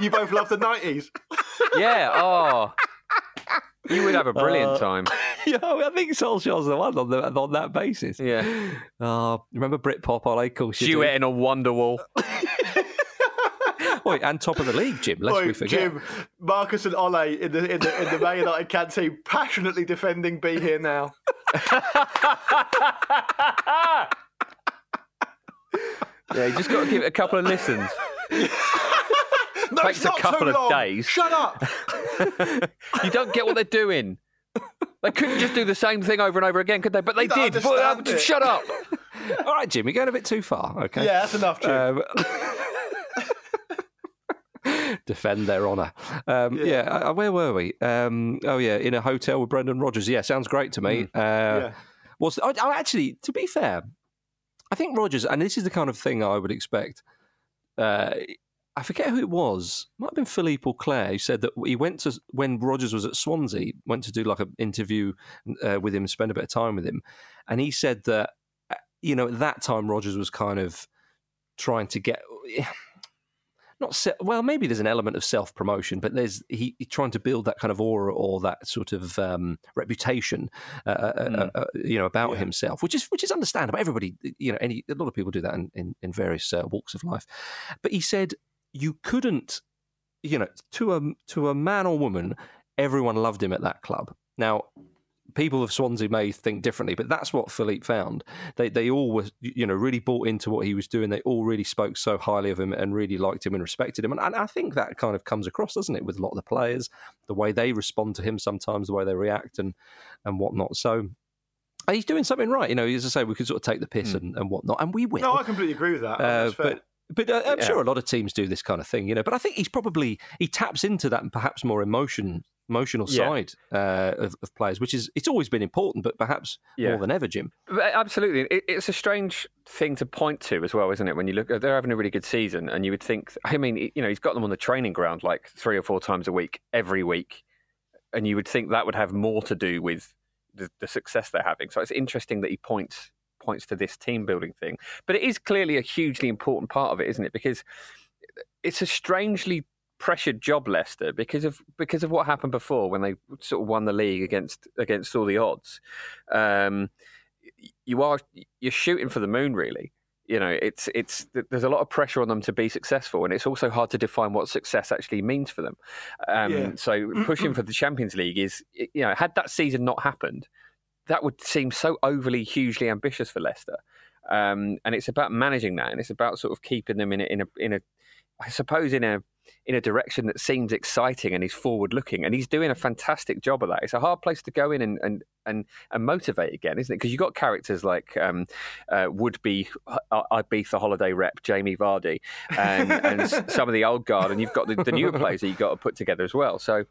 [laughs] you both love the nineties. Yeah. Oh. You would have a brilliant Uh, time. [laughs] yeah, I think Solskjaer's the one on, the, on that basis. Yeah. Oh, remember Britpop? Ole, of course you do. Duet in a Wonderwall. Wait, [laughs] and top of the league, Jim. Lest Oi, we forget. Jim, Marcus and Ole in the in the in the Man United camp team passionately defending Be Here Now. [laughs] Yeah, you just got to give it a couple of listens. [laughs] No, Takes it's a not couple too of long. days. Shut up. [laughs] You don't get what they're doing. They couldn't just do the same thing over and over again, could they? But they You did. But, uh, shut up. [laughs] All right, Jim, you're going a bit too far. Okay. Yeah, that's enough, Jim. Um, defend their honour. Um, yeah. Yeah. uh, where were we? Um, oh, yeah, in a hotel with Brendan Rodgers. Yeah, sounds great to me. Uh, yeah. was actually, to be fair, I think Rodgers, and this is the kind of thing I would expect. Uh, I forget who it was. Might have been Philippe Auclair who said that he went to when Rodgers was at Swansea, went to do like an interview uh, with him, spend a bit of time with him, and he said that uh, you know at that time Rodgers was kind of trying to get. [sighs] Not se- well, maybe there's an element of self promotion, but there's he, he trying to build that kind of aura or that sort of um, reputation, uh, uh, uh, you know, about Yeah. himself, which is which is understandable. Everybody, you know, any a lot of people do that in in, in various uh, walks of life. But he said you couldn't, you know, to a to a man or woman, everyone loved him at that club. Now, people of Swansea may think differently, but that's what Philippe found. They they all were, you know, really bought into what he was doing. They all really spoke so highly of him and really liked him and respected him. And, and I think that kind of comes across, doesn't it, with a lot of the players, the way they respond to him sometimes, the way they react and and whatnot. So. He's doing something right, you know. As I say, we could sort of take the piss and, and whatnot, and we will. No, I completely agree with that. Uh, but but uh, I'm Yeah. sure a lot of teams do this kind of thing, you know. But I think he's probably he taps into that perhaps more emotion emotional Yeah. side uh, of, of players, which is it's always been important, but perhaps Yeah. more than ever, Jim. But absolutely, it, it's a strange thing to point to as well, isn't it? When you look, they're having a really good season, and you would think, I mean, you know, he's got them on the training ground like three or four times a week, every week, and you would think that would have more to do with the, the success they're having. So it's interesting that he points points to this team building thing, but it is clearly a hugely important part of it, isn't it? Because it's a strangely pressured job, Leicester, because of because of what happened before when they sort of won the league against against all the odds. Um, you are you're shooting for the moon, really. You know, it's it's there's a lot of pressure on them to be successful, and it's also hard to define what success actually means for them. Um, Yeah. So pushing [clears throat] for the Champions League is, you know, had that season not happened, that would seem so overly hugely ambitious for Leicester. Um, and it's about managing that, and it's about sort of keeping them in a, in a in a I suppose in a in a direction that seems exciting and is forward looking, and he's doing a fantastic job of that. It's a hard place to go in and and and, and motivate again, isn't it? Because you've got characters like um, uh, would be Ibiza holiday rep Jamie Vardy and, and [laughs] some of the old guard, and you've got the, the newer players that you've got to put together as well. So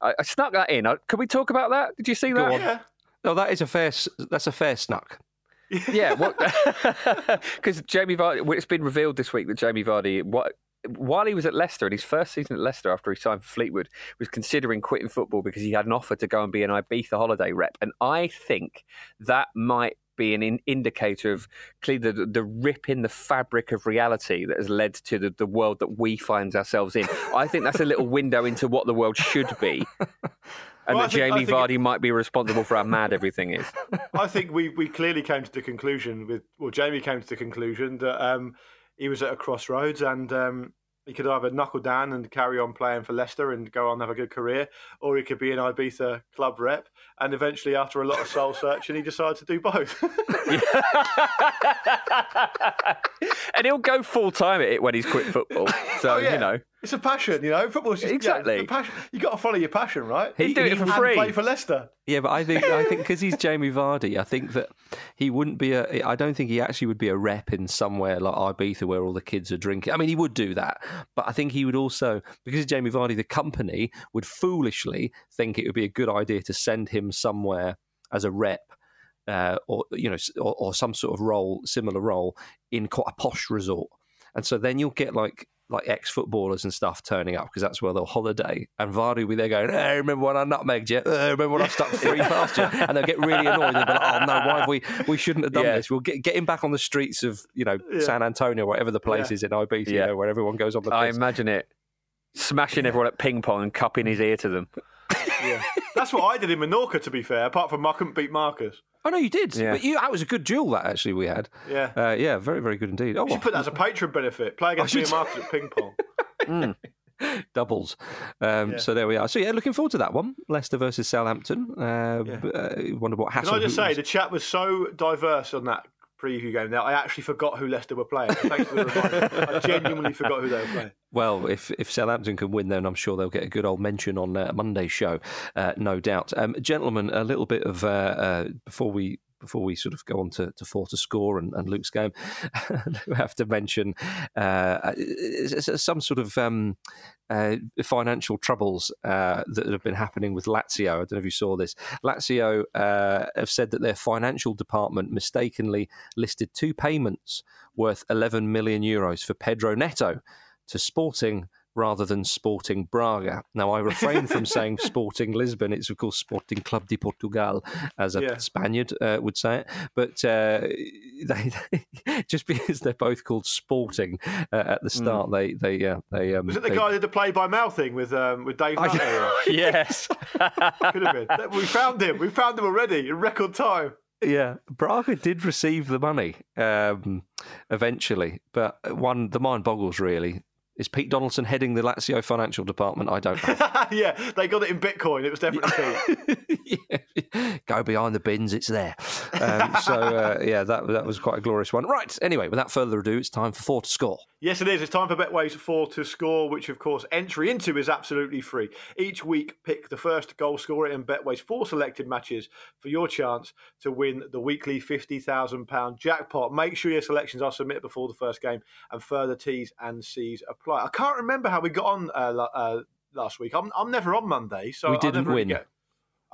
I, I snuck that in. Uh, Can we talk about that? Did you see that? Yeah. No, that is a fair that's a fair snuck. [laughs] Yeah, because [laughs] Jamie Vardy. well, It's been revealed this week that Jamie Vardy, what, while he was at Leicester in his first season at Leicester after he signed for Fleetwood, was considering quitting football because he had an offer to go and be an Ibiza holiday rep. And I think that might be an in- indicator of clearly the, the rip in the fabric of reality that has led to the, the world that we find ourselves in. I think that's a little window into what the world should be. [laughs] And Well, that think- Jamie Vardy might be responsible for how mad everything is. [laughs] I think we, we clearly came to the conclusion with well, Jamie came to the conclusion that um, he was at a crossroads and um, he could either knuckle down and carry on playing for Leicester and go on and have a good career, or he could be an Ibiza club rep. And eventually, after a lot of soul searching, he decided to do both. [laughs] and he'll go full time at it when he's quit football. [laughs] So Oh, yeah. you know, it's a passion, you know. Football's just Exactly. Yeah, passion. You got to follow your passion, right? He'd do it for free. Play for Leicester. Yeah, but I think I think [laughs] because he's Jamie Vardy, I think that he wouldn't be a. I don't think he actually would be a rep in somewhere like Ibiza where all the kids are drinking. I mean, he would do that, but I think he would also because he's Jamie Vardy, the company would foolishly think it would be a good idea to send him somewhere as a rep. Uh, or you know, or, or some sort of role, similar role in quite a posh resort, and so then you'll get like like ex footballers and stuff turning up because that's where they'll holiday. And Vardy will be there going, hey, remember when I nutmegged you? Uh, remember when I stuck three [laughs] past you? And they'll get really annoyed. They'll be like, oh no, why have we? We shouldn't have done Yeah. this. We'll get, get him back on the streets of you know Yeah. San Antonio, whatever the place Yeah. is in Ibiza, you know, where everyone goes on the I imagine it smashing everyone at ping pong and cupping his ear to them. Yeah, [laughs] that's what I did in Menorca. To be fair, apart from I couldn't beat Marcus. Oh no, you did. Yeah. But you, that was a good duel that actually we had. Yeah. Uh, yeah, very very good indeed. Oh, You should put that as a patron benefit. Play against I me and Marcus at ping pong. [laughs] doubles. Um, Yeah. So there we are. So yeah, looking forward to that one. Leicester versus Southampton. Uh, Yeah. uh, wonder what happens. Can I just say Hooters- the chat was so diverse on that preview game that I actually forgot who Leicester were playing. Thanks for the reminder. I genuinely forgot who they were playing. Well, if if Southampton can win, then I'm sure they'll get a good old mention on uh, Monday's show, uh, no doubt. Um, gentlemen, a little bit of uh, uh, before we before we sort of go on to, to four to score and, and Luke's game, [laughs] we have to mention uh, s- some sort of um, uh, financial troubles uh, that have been happening with Lazio. I don't know if you saw this. Lazio uh, have said that their financial department mistakenly listed two payments worth 11 million euros for Pedro Neto to Sporting rather than Sporting Braga. Now, I refrain from [laughs] saying Sporting Lisbon. It's, of course, Sporting Club de Portugal, as a Yeah. Spaniard uh, would say it. But uh, [laughs] they, [laughs] just because they're both called Sporting uh, at the start, they they uh, they um, Was it the they- guy that did the play by mouth thing with um, with Dave Nutter? yes. Could have been. We found him. We found him already in record time. Yeah, Braga did receive the money um, eventually, but one the mind boggles really. Is Pete Donaldson heading the Lazio financial department? I don't know. [laughs] yeah, they got it in Bitcoin. It was definitely Pete. [laughs] Go behind the bins, it's there. Um, so, uh, yeah, that, that was quite a glorious one. Right, anyway, without further ado, it's time for four to score. Yes, it is. It's time for Betway's four to score, which of course entry into is absolutely free. Each week, pick the first goal scorer in Betway's four selected matches for your chance to win the weekly fifty thousand pound jackpot. Make sure your selections are submitted before the first game, and further T's and C's apply. I can't remember how we got on uh, uh, last week. I'm, I'm never on Monday, so We didn't never really win. get-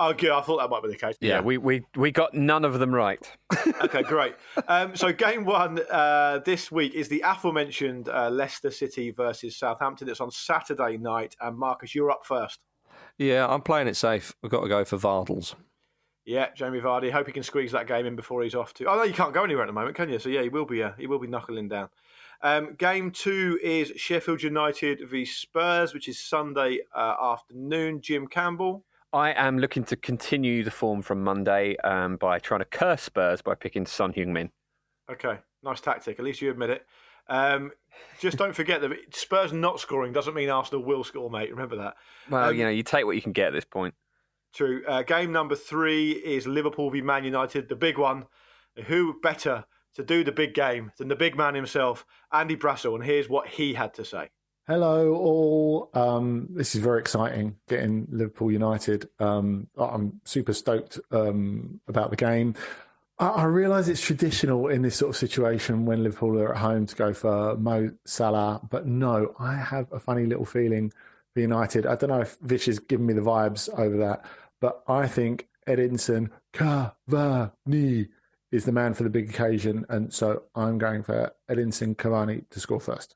Oh, good. I thought that might be the case. Yeah, we, we, we got none of them right. [laughs] okay, great. Um, so game one uh, this week is the aforementioned uh, Leicester City versus Southampton. It's on Saturday night, and Marcus, you're up first. Yeah, I'm playing it safe. We've got to go for Vardels. Yeah, Jamie Vardy. Hope he can squeeze that game in before he's off to. Oh no, you can't go anywhere at the moment, can you? So yeah, he will be. Uh, he will be knuckling down. Um, game two is Sheffield United v Spurs, which is Sunday uh, afternoon. Jim Campbell. I am looking to continue the form from Monday um, by trying to curse Spurs by picking Son Heung-min. Okay, nice tactic. At least you admit it. Um, just don't forget that Spurs not scoring doesn't mean Arsenal will score, mate. Remember that. Well, Um, you know, you take what you can get at this point. True. Uh, game number three is Liverpool v Man United, the big one. Who better to do the big game than the big man himself, Andy Brassell? And here's what he had to say. Hello, all. Um, this is very exciting getting Liverpool United. Um, I'm super stoked um, about the game. I, I realise it's traditional in this sort of situation when Liverpool are at home to go for Mo Salah, but no, I have a funny little feeling for United. I don't know if Vish is giving me the vibes over that, but I think Edinson Cavani is the man for the big occasion, and so I'm going for Edinson Cavani to score first.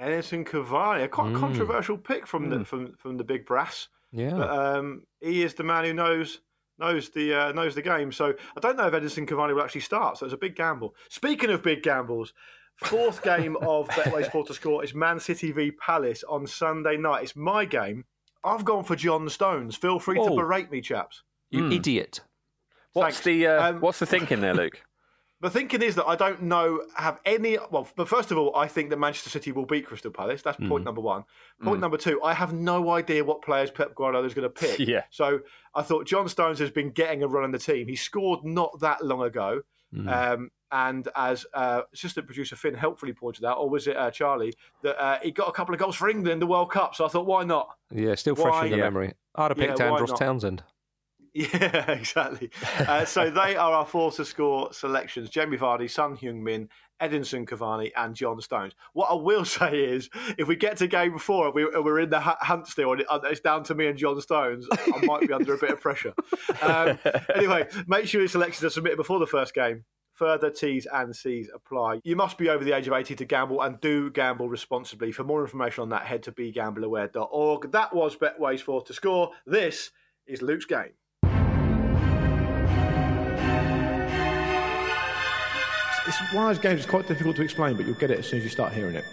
Edinson Cavani, a quite Mm. controversial pick from the from from the big brass. Yeah. But um, he is the man who knows knows the uh, knows the game. So I don't know if Edinson Cavani will actually start. So it's a big gamble. Speaking of big gambles, fourth [laughs] game of Betway's four to score is Man City v Palace on Sunday night. It's my game. I've gone for John Stones. Feel free to Oh. berate me, chaps. You Hmm. idiot. What's Thanks. the uh, Um, what's the thinking there, Luke? [laughs] The thinking is that I don't know have any. Well, but first of all, I think that Manchester City will beat Crystal Palace. That's point Mm. number one. Point Mm. number two, I have no idea what players Pep Guardiola is going to pick. [laughs] Yeah. So I thought John Stones has been getting a run in the team. He scored not that long ago. Mm. Um, and as uh, assistant producer Finn helpfully pointed out, or was it uh, Charlie, that uh, he got a couple of goals for England in the World Cup. So I thought, why not? Yeah, still fresh Why- in the Yeah. memory. I'd have picked why Andros? Townsend. [laughs] Yeah, exactly. Uh, so they are our four to score selections: Jamie Vardy, Son Heung-min, Edinson Cavani, and John Stones. What I will [laughs] say is, if we get to game four and we, we're in the hunt still, and uh, it's down to me and John Stones, I might be under a bit of pressure. Um, [laughs] anyway, make sure your selections are submitted before the first game. Further T's and C's apply. You must be over the age of 80 to gamble and do gamble responsibly. For more information on that, head to begambleaware.org. That was Betway's 4 to score. This is Luke's game. One of those games that's quite difficult to explain, but you'll get it as soon as you start hearing it.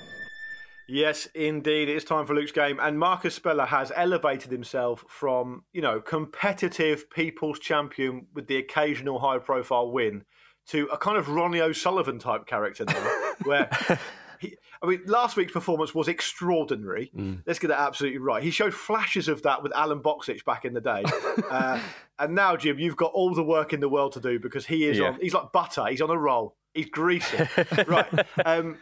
Yes, indeed. It's time for Luke's game. And Marcus Speller has elevated himself from, you know, competitive people's champion with the occasional high profile win to a kind of Ronnie O'Sullivan type character now, [laughs] where. He, I mean, last week's performance was extraordinary. Let's get that absolutely right. He showed flashes of that with Alen Boksic back in the day, [laughs] uh, and now Jim, you've got all the work in the world to do because he is Yeah. on. He's like butter. He's on a roll. He's greasy. [laughs] right. Um,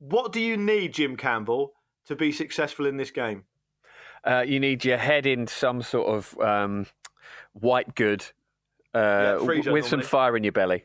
what do you need, Jim Campbell, to be successful in this game? Uh, you need your head in some sort of um, white good uh, Yeah, with some fire in your belly.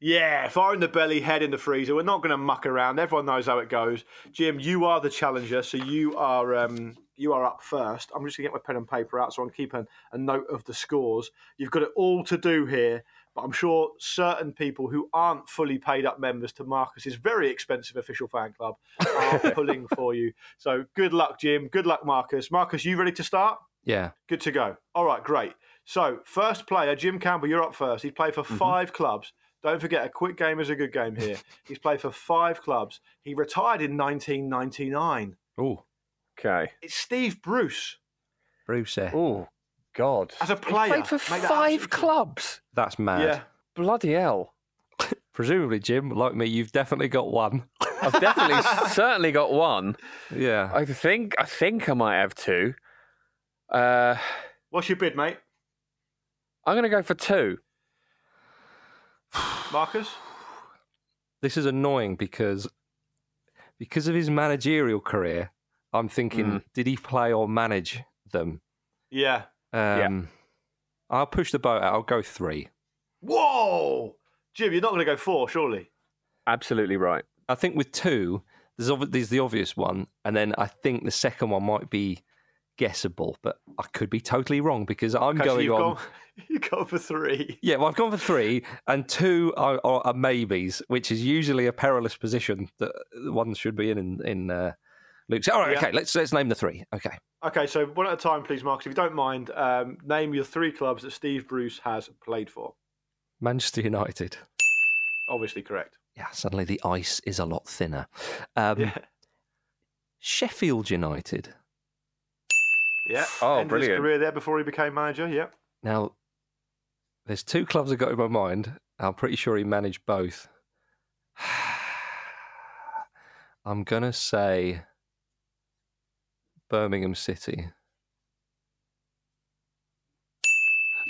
Yeah, fire in the belly, head in the freezer. We're not going to muck around. Everyone knows how it goes. Jim, you are the challenger, so you are um, you are up first. I'm just going to get my pen and paper out so I can keep a, a note of the scores. You've got it all to do here, but I'm sure certain people who aren't fully paid up members to Marcus's very expensive official fan club are [laughs] pulling for you. So good luck, Jim. Good luck, Marcus. Marcus, you ready to start? Yeah. Good to go. All right, great. So, first player, Jim Campbell, you're up first. He's played for five clubs. Don't forget, a quick game is a good game here. [laughs] He's played for five clubs. He retired in 1999. Oh, Okay. It's Steve Bruce. Bruce. eh? Oh, God. As a He player. played for Make that five clubs. That's mad. Yeah. Bloody hell. [laughs] Presumably, Jim, like me, you've definitely got one. I've definitely, [laughs] certainly got one. Yeah. I think, I think I might have two. Uh, What's your bid, mate? I'm going to go for two. [sighs] Marcus? This is annoying because because of his managerial career, I'm thinking, Mm. did he play or manage them? Yeah. Um, I'll push the boat out. I'll go three. Whoa! Jim, you're not going to go four, surely? Absolutely right. I think with two, there's, obvi- there's the obvious one, and then I think the second one might be guessable, but I could be totally wrong because I'm Okay, so going you've on. Gone, [laughs] you've gone for three. Yeah, well, I've gone for three, and two are, are, are maybes, which is usually a perilous position that one should be in in, in uh, Luke's. All right, Yeah. okay, let's let's name the three. Okay, Okay, so one at a time, please, Marcus. If you don't mind, um, name your three clubs that Steve Bruce has played for. Manchester United. Obviously correct. Yeah, suddenly the ice is a lot thinner. Um, Yeah. Sheffield United. Yeah. Oh, Ended his brilliant. career there before he became manager. Yeah. Now, there's two clubs I got in my mind. I'm pretty sure he managed both. [sighs] I'm gonna say Birmingham City.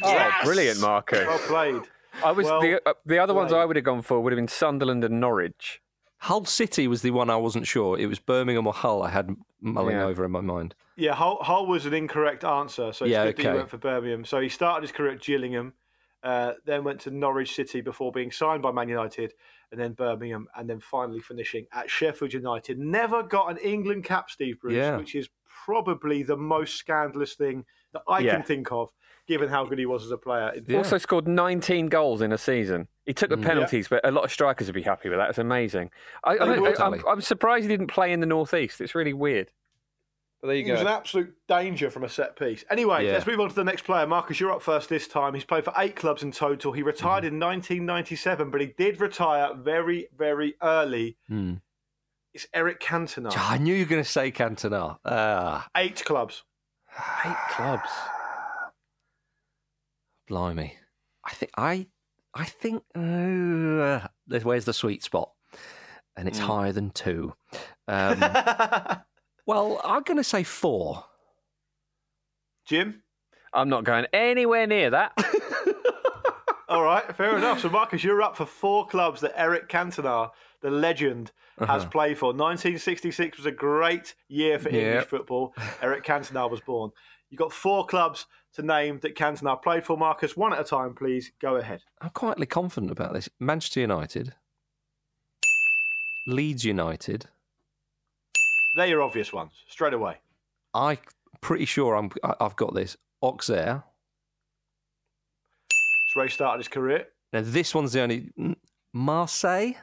Oh, brilliant, Marcus. Well played. I was Well the uh, the other ones. I would have gone for would have been Sunderland and Norwich. Hull City was the one I wasn't sure. It was Birmingham or Hull. I had mulling Yeah. over in my mind. Yeah, Hull, Hull was an incorrect answer, so it's Yeah, good that he okay. went for Birmingham. So he started his career at Gillingham, uh, then went to Norwich City before being signed by Man United, and then Birmingham, and then finally finishing at Sheffield United. Never got an England cap, Steve Bruce, Yeah. which is probably the most scandalous thing that I Yeah. can think of, given how good he was as a player. In Yeah. Also scored 19 goals in a season. He took the Mm. penalties, but a lot of strikers would be happy with that. It's amazing. I, I, I, I'm, I'm surprised he didn't play in the northeast. It's really weird. But there you go. He was an absolute danger from a set piece. Anyway, Yeah. let's move on to the next player. Marcus, you're up first this time. He's played for eight clubs in total. He retired Mm-hmm. in 1997, but he did retire very, very early. Hmm. It's Eric Cantona. I knew you were going to say Cantona. Ah, Eight clubs. Eight clubs. blimey. I think I, I think. Uh, where's the sweet spot? And it's Hmm. higher than two. Um, [laughs] well, I'm going to say four. Jim? I'm not going anywhere near that. [laughs] All right, fair enough. So, Marcus, you're up for four clubs that Eric Cantona, the legend, has Uh-huh. played for. 1966 was a great year for English Yep. football. Eric Cantona was born. You've got four clubs to name that Cantona played for. Marcus, one at a time, please. Go ahead. I'm quietly confident about this. Manchester United, Leeds United. They're your obvious ones, straight away. I'm pretty sure I'm. I've got this. Auxerre. It's where he started his career. Now this one's the only Marseille.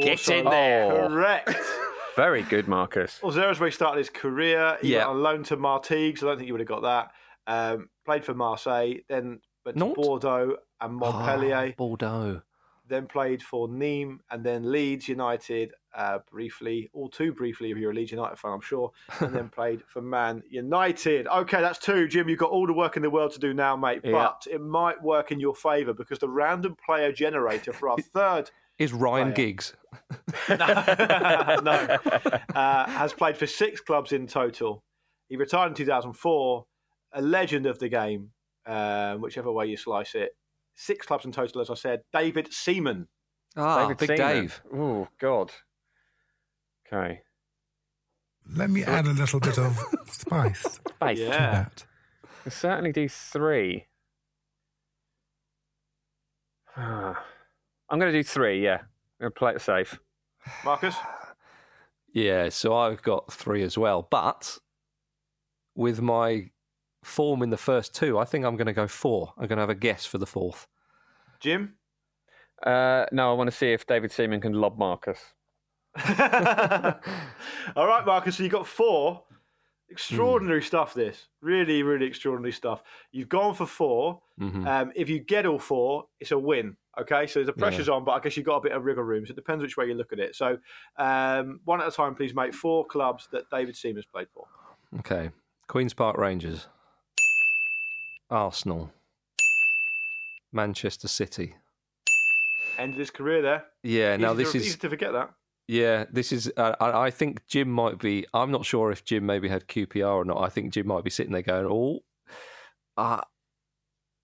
Get Also in there. Correct. [laughs] Very good, Marcus. Well, Zera's where he started his career. He Yeah. went on loan to Martigues. I don't think you would have got that. Um, played for Marseille, then went to Bordeaux and Montpellier. Ah, Bordeaux. then played for Nîmes and then Leeds United uh, briefly, all too briefly if you're a Leeds United fan, I'm sure, and then [laughs] played for Man United. Okay, that's two. Jim, you've got all the work in the world to do now, mate, Yeah. but it might work in your favour because the random player generator for our [laughs] third Is Ryan Player. Giggs? [laughs] no, [laughs] uh, has played for six clubs in total. He retired in 2004, a legend of the game, um, whichever way you slice it. Six clubs in total, as I said. David Seaman. Ah, David Big Seaman. Dave. Oh, God. Okay. Let me add a little bit of [laughs] spice Space. to that. I'll certainly do three. I'm going to do three, yeah. I'm going to play it safe. Marcus? Yeah, so I've got three as well. But with my form in the first two, I think I'm going to go four. I'm going to have a guess for the fourth. Jim? Uh, no, I want to see if David Seaman can lob Marcus. [laughs] All right, Marcus. So you got four. Extraordinary stuff. This really, really extraordinary stuff. You've gone for 4 Mhm. Um, if you get all four, it's a win. Okay, so the pressure's on, but I guess you've got a bit of wriggle room. So it depends which way you look at it. So um, one at a time, please, mate. Four clubs that David Seaman's played for. Okay. Queen's Park Rangers, Arsenal, Manchester City, Ended his career there. Yeah, now this to, is easy to forget that. Yeah, this is. Uh, I I think Jim might be. I'm not sure if Jim maybe had QPR or not. I think Jim might be sitting there going, "Oh, uh,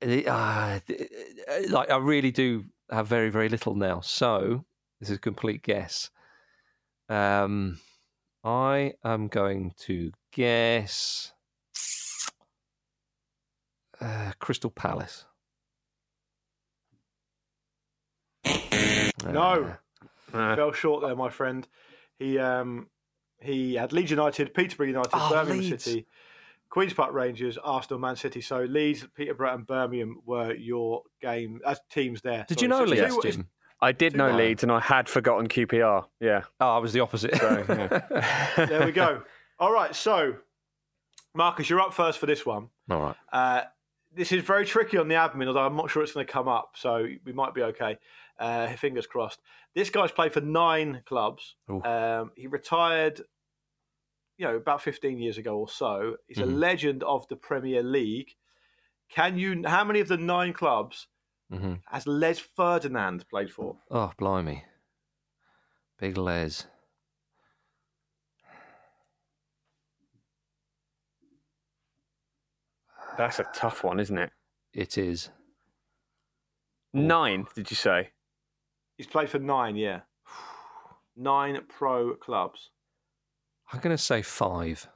uh, like I really do have very very little now." So this is a complete guess. Um, I am going to guess uh, Crystal Palace. No, Uh, fell short there, my friend. He um, he had Leeds United, Peterborough United, Oh, Birmingham Leeds. City, Queens Park Rangers, Arsenal, Man City. So Leeds, Peterborough, and Birmingham were your game as teams there. Did Sorry, you know so- Leeds, so Jim? I did know Two- Leeds, and I had forgotten QPR. Yeah. Oh, I was the opposite. So, [laughs] yeah. There we go. All right, so Marcus, you're up first for this one. All right. Uh, this is very tricky on the admin, although I'm not sure it's going to come up, so we might be okay. Uh, fingers crossed. This guy's played for nine clubs. Um, he retired, you know, about 15 years ago or so. He's a Mhm. legend of the Premier League. Can you? How many of the nine clubs hmm has Les Ferdinand played for? Oh, blimey. Big Les. That's a tough one, isn't it? It is. Nine, did you say? He's played for nine, yeah, [sighs] nine pro clubs. I'm going to say five.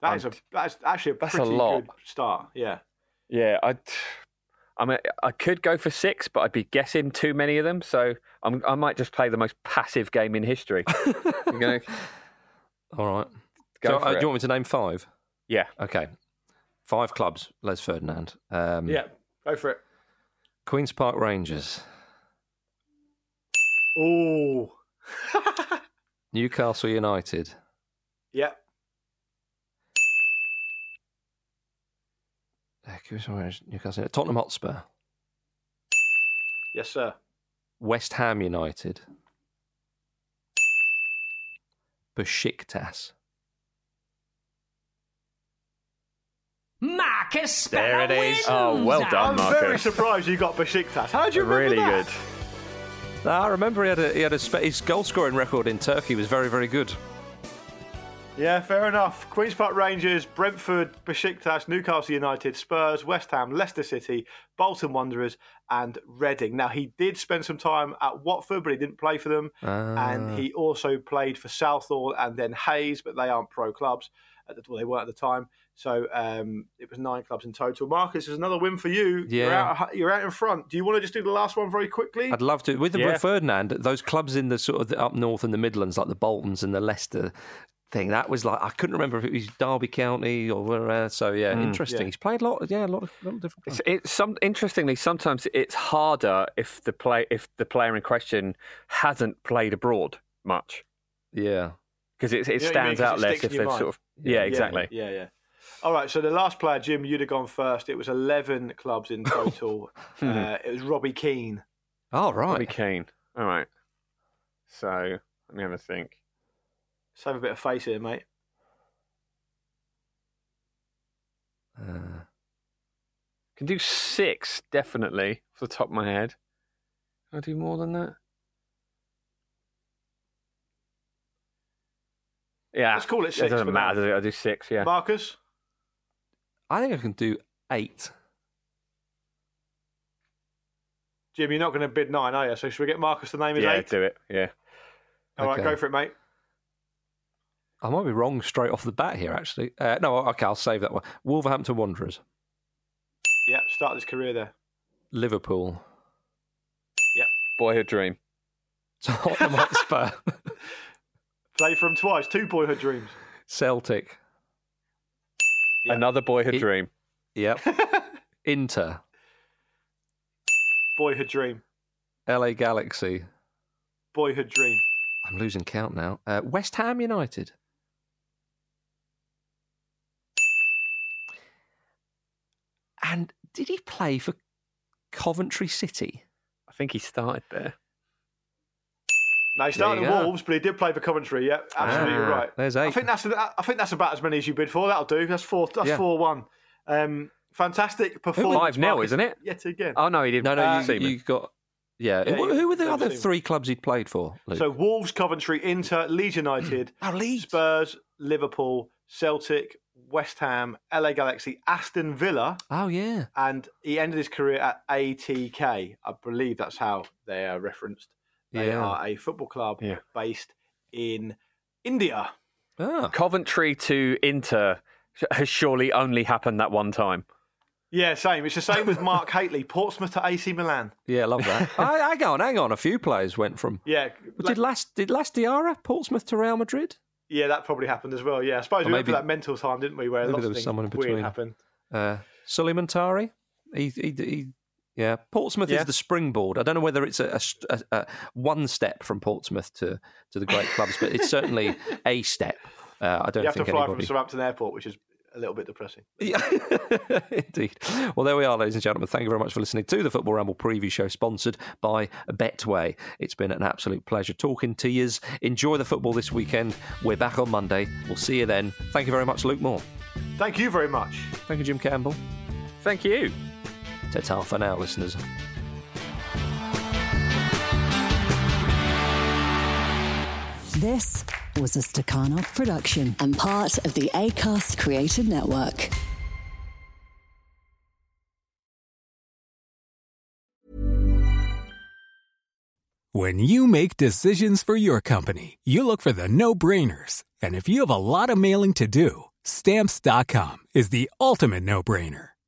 That is a that's actually a That's a pretty lot. good start. Yeah. Yeah, I. I mean, I could go for six, but I'd be guessing too many of them. So I'm, I might just play the most passive game in history. Gonna [laughs] All right. Go so, uh, do you want me to name five? Yeah. Okay. Five clubs. Les Ferdinand. Um, Yeah, go for it. Queens Park Rangers. Oh, [laughs] Newcastle United. yeah. Queens Park Rangers, Newcastle. Tottenham Hotspur. Yes, sir. West Ham United. Besiktas. Marcus There it is. Oh, well done, Marcus. I'm very surprised you got Besiktas. How did you remember Really that? good. Ah, I remember he had a he had a spe- his goal scoring record in Turkey was very very good. Yeah, fair enough. Queens Park Rangers, Brentford, Besiktas, Newcastle United, Spurs, West Ham, Leicester City, Bolton Wanderers, and Reading. Now, he did spend some time at Watford, but he didn't play for them. Ah. And he also played for Southall and then Hayes, but they aren't pro clubs. At the, well, they weren't at the time. So um, it was nine clubs in total. Marcus, there's another win for you. You're Yeah. out, you're out in front. Do you want to just do the last one very quickly? I'd love to. With the Yeah. Ferdinand, those clubs in the sort of the up north and the Midlands, like the Boltons and the Leicester thing, that was like I couldn't remember if it was Derby County or where. So yeah, Mm. interesting. Yeah. He's played a lot. Yeah, a lot of, lot of different. Clubs. it's some interestingly sometimes it's harder if the play if the player in question hasn't played abroad much Yeah, because it, it You know stands mean? 'Cause out less if they've mind. sort of yeah, exactly Yeah, yeah. All right, so the last player, Jim, you'd have gone first. It was 11 clubs in total. [laughs] uh, it was Robbie Keane. Oh right, Robbie Keane. All right. So let me have a think. Save a bit of face here, mate. Uh, Can do six definitely off the top of my head. Can I do more than that? Yeah, Let's call it It six doesn't for matter. does it? I do six. Yeah. Marcus? I think I can do eight. Jim, you're not going to bid nine, are you? So should we get Marcus to name his yeah, eight? do it. Yeah. All right, Okay. go for it, mate. I might be wrong straight off the bat here. Actually, uh, no. Okay, I'll save that one. Wolverhampton Wanderers, Yeah, started his career there. Liverpool, Yeah. Boyhood dream. [laughs] Tottenham Hotspur, [laughs] Play for him twice. Two boyhood dreams. Celtic. Yeah. Another boyhood It- dream. Yep. [laughs] Inter, Boyhood dream. LA Galaxy. Boyhood dream. I'm losing count now. Uh, West Ham United. And did he play for Coventry City? I think he started there. No, he started you at. Wolves, but he did play for Coventry. Yeah, absolutely Ah, right. there's I think that's I think that's about as many as you bid for. That'll do. That's four. That's Yeah. four one. Um, fantastic performance. Five nil, isn't it? Yet again. Oh no, he didn't. No, no, Uh, you, see me. you got. Yeah. Yeah, who, you- who were the other seen three clubs he'd played for? Luke? So Wolves, Coventry, Inter, Leeds United, [clears throat] oh, Leeds. Spurs, Liverpool, Celtic, West Ham, LA Galaxy, Aston Villa, Oh yeah. and he ended his career at ATK. I believe that's how they are referenced. They Yeah. are a football club Yeah. based in India. Ah. Coventry to Inter [laughs] has surely only happened that one time. Yeah, same. It's the same with Mark Hateley, Portsmouth to AC Milan. Yeah, love that. [laughs] I, hang on, hang on. A few players went from. Yeah, Did last did Lass Diarra Portsmouth to Real Madrid? yeah, that probably happened as well. Yeah, I suppose Or we went maybe- for that mental time, didn't we? Where maybe lots there of was things someone in weird between. happened. Uh, Sulley Muntari. He, he, he, yeah. Portsmouth Yeah. is the springboard. I don't know whether it's a, a a, a one step from Portsmouth to, to the great clubs, but it's certainly [laughs] a step. Uh, I don't You have to fly anybody. from Southampton Airport, which is a little bit depressing. Yeah, [laughs] indeed. Well, there we are, ladies and gentlemen. Thank you very much for listening to the Football Ramble preview show, sponsored by Betway. It's been an absolute pleasure talking to you. Enjoy the football this weekend. We're back on Monday. We'll see you then. Thank you very much, Luke Moore. Thank you very much. Thank you, Jim Campbell. Thank you. Ta-ta for now, listeners. This was a Stakhanov production and part of the ACAST Creative Network. When you make decisions for your company, you look for the no brainers. And if you have a lot of mailing to do, stamps.com is the ultimate no brainer.